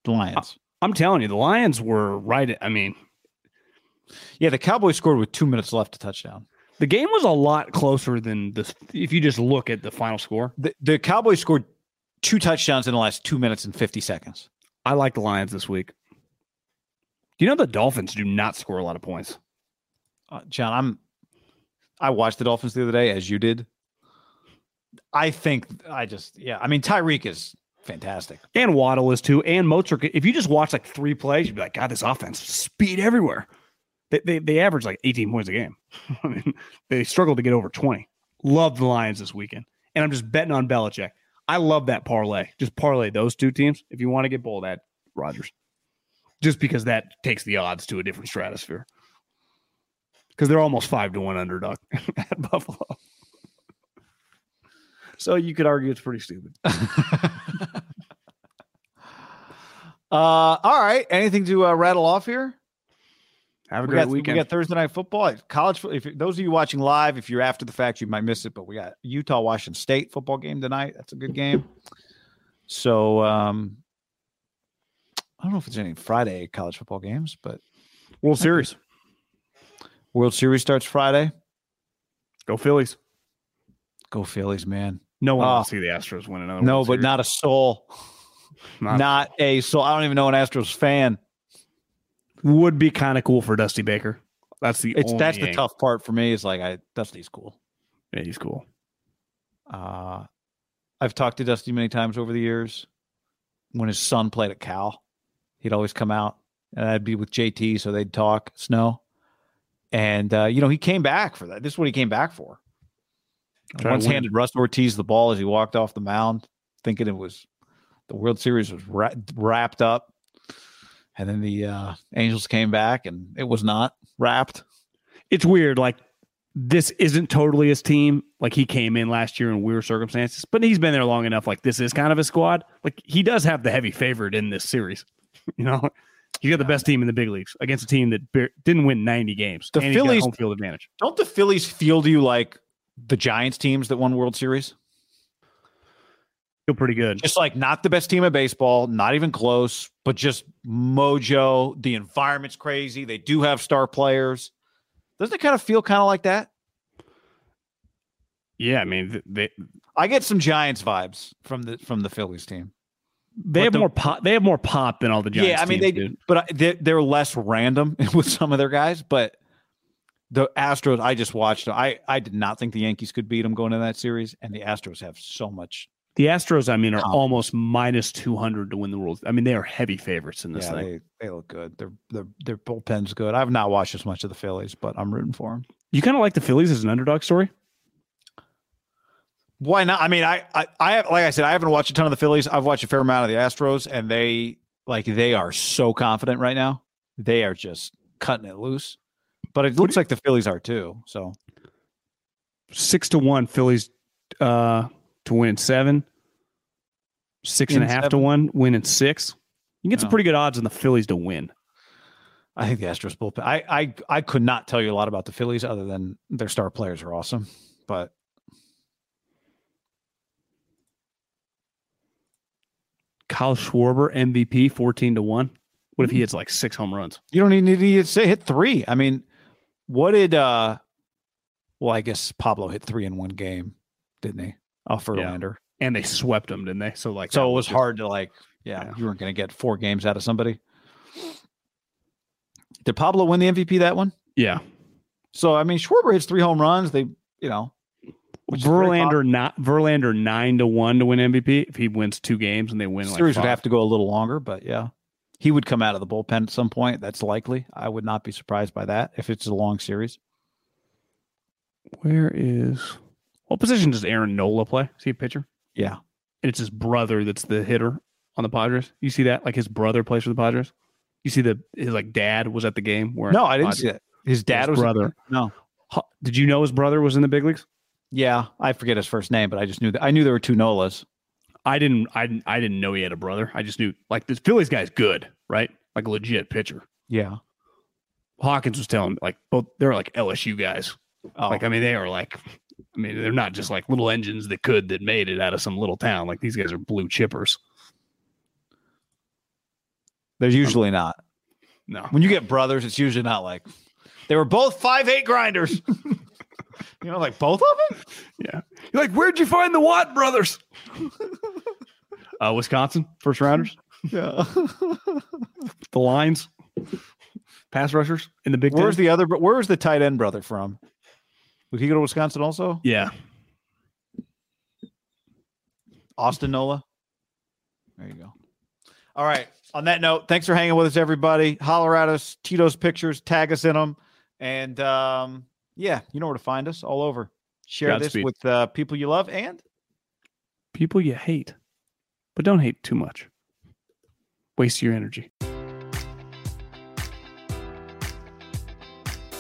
The Lions. I'm telling you, the Lions were right. At, I mean, yeah, the Cowboys scored with two minutes left to touchdown. The game was a lot closer than this. If you just look at the final score, The, the Cowboys scored two touchdowns in the last two minutes and fifty seconds. I like the Lions this week. Do you know the Dolphins do not score a lot of points? Uh, John, I'm. I watched the Dolphins the other day, as you did. I think I just yeah. I mean, Tyreek is fantastic. And Waddle is too. And Mostert. If you just watch like three plays, you'd be like, God, this offense speed everywhere. They they, they average like 18 points a game. I mean, they struggle to get over 20. Love the Lions this weekend, and I'm just betting on Belichick. I love that parlay. Just parlay those two teams. If you want to get bold at Rodgers, just because that takes the odds to a different stratosphere. Because they're almost five to one underdog at Buffalo. So you could argue it's pretty stupid. Uh, all right. Anything to uh, rattle off here? Have a we great got, weekend. We got Thursday night football, college. If those of you watching live, if you're after the fact, you might miss it. But we got Utah Washington State football game tonight. That's a good game. So um, I don't know if it's any Friday college football games, but World Series. World Series starts Friday. Go Phillies. Go Phillies, man. No one Oh. wants to see the Astros win another. No, World but Series. not a soul. Not- Not a soul. I don't even know an Astros fan. Would be kind of cool for Dusty Baker. That's the It's that's the tough part for me. Is like I Dusty's cool. Yeah, he's cool. Uh, I've talked to Dusty many times over the years. When his son played at Cal, he'd always come out, and I'd be with JT, so they'd talk snow. And uh, you know, he came back for that. This is what he came back for. Once handed Russ Ortiz the ball as he walked off the mound, thinking it was the World Series was wra- wrapped up, and then the uh, Angels came back, and it was not wrapped. It's weird. Like this isn't totally his team. Like he came in last year in weird circumstances, but he's been there long enough. Like this is kind of a squad. Like he does have the heavy favorite in this series. you know, you got the best team in the big leagues against a team that bar- didn't win 90 games. The and he's got Phillies- home field advantage. Don't the Phillies feel to you like the Giants teams that won World Series? Feel pretty good. Just like not the best team of baseball, not even close, but just mojo. The environment's crazy. They do have star players. Doesn't it kind of feel kind of like that? Yeah, I mean they I get some Giants vibes from the from the Phillies team. they But have the- more pop. They have more pop than all the Giants. yeah, I mean teams they, do. but they're, they're less random with some of their guys. But the Astros, I just watched. I I did not think the Yankees could beat them going into that series, and the Astros have so much. The Astros, I mean, are Confidence. almost minus two hundred to win the World. I mean, they are heavy favorites in this Yeah, thing. they, they look good. Their their their bullpen's good. I've not watched as much of the Phillies, but I'm rooting for them. You kind of like the Phillies as an underdog story. Why not? I mean, I, I, I have, like I said, I haven't watched a ton of the Phillies. I've watched a fair amount of the Astros, and they like they are so confident right now. They are just cutting it loose. But it looks like the Phillies are too. So Six to one Phillies uh, to win seven. Six and a half to one win in six. You can get some Oh. pretty good odds on the Phillies to win. I think the Astros bullpen. I, I I could not tell you a lot about the Phillies other than their star players are awesome. But Kyle Schwarber MVP fourteen to one. What if he hits like six home runs? you don't even need to say hit three. I mean, what did uh? Well, I guess Pablo hit three in one game, didn't he? Off Verlander. and they swept them, didn't they? So like, So it was just- hard to like, yeah, Yeah. you weren't going to get four games out of somebody. Did Pablo win the MVP that one? Yeah, So I mean, Schwarber hits three home runs. They, you know, Verlander not Verlander nine to one to win MVP if he wins two games and they win. The Like series would have to go a little longer, but yeah, he would come out of the bullpen at some point. That's likely. I would not be surprised by that if it's a long series. Where is what position does Aaron Nola play? Is he a pitcher? Yeah, And it's his brother that's the hitter on the Padres. You see that? Like his brother plays for the Padres. You see the his like dad was at the game where no, I didn't see that. His dad His was brother. No, Did you know his brother was in the big leagues? yeah, I forget his first name, but I just knew that I knew there were two Nolas. I didn't. I didn't. I didn't know he had a brother. I just knew like this Phillies guy's good, right? Like a legit pitcher. Yeah, Hawkins was telling me like both they're like LSU guys. oh, Like I mean they are like I mean they're not just like little engines that could that made it out of some little town. Like these guys are blue chippers. they're usually not. No. When you get brothers, it's usually not like they were both five eight grinders. you know, like both of them. Yeah. You're like, where'd you find the Watt brothers? uh Wisconsin, first rounders. Yeah. The lines. Pass rushers in the Big Where's Ten. the other? bro- Where's the tight end brother from? Would he go to Wisconsin also? yeah. Austin Nola. There you go. All right. On that note, thanks for hanging with us, everybody. Holler at us, Tito's pictures, tag us in them, and um, yeah, you know where to find us all over. Share this with uh, people you love, and People you hate. But don't hate too much. Waste your energy.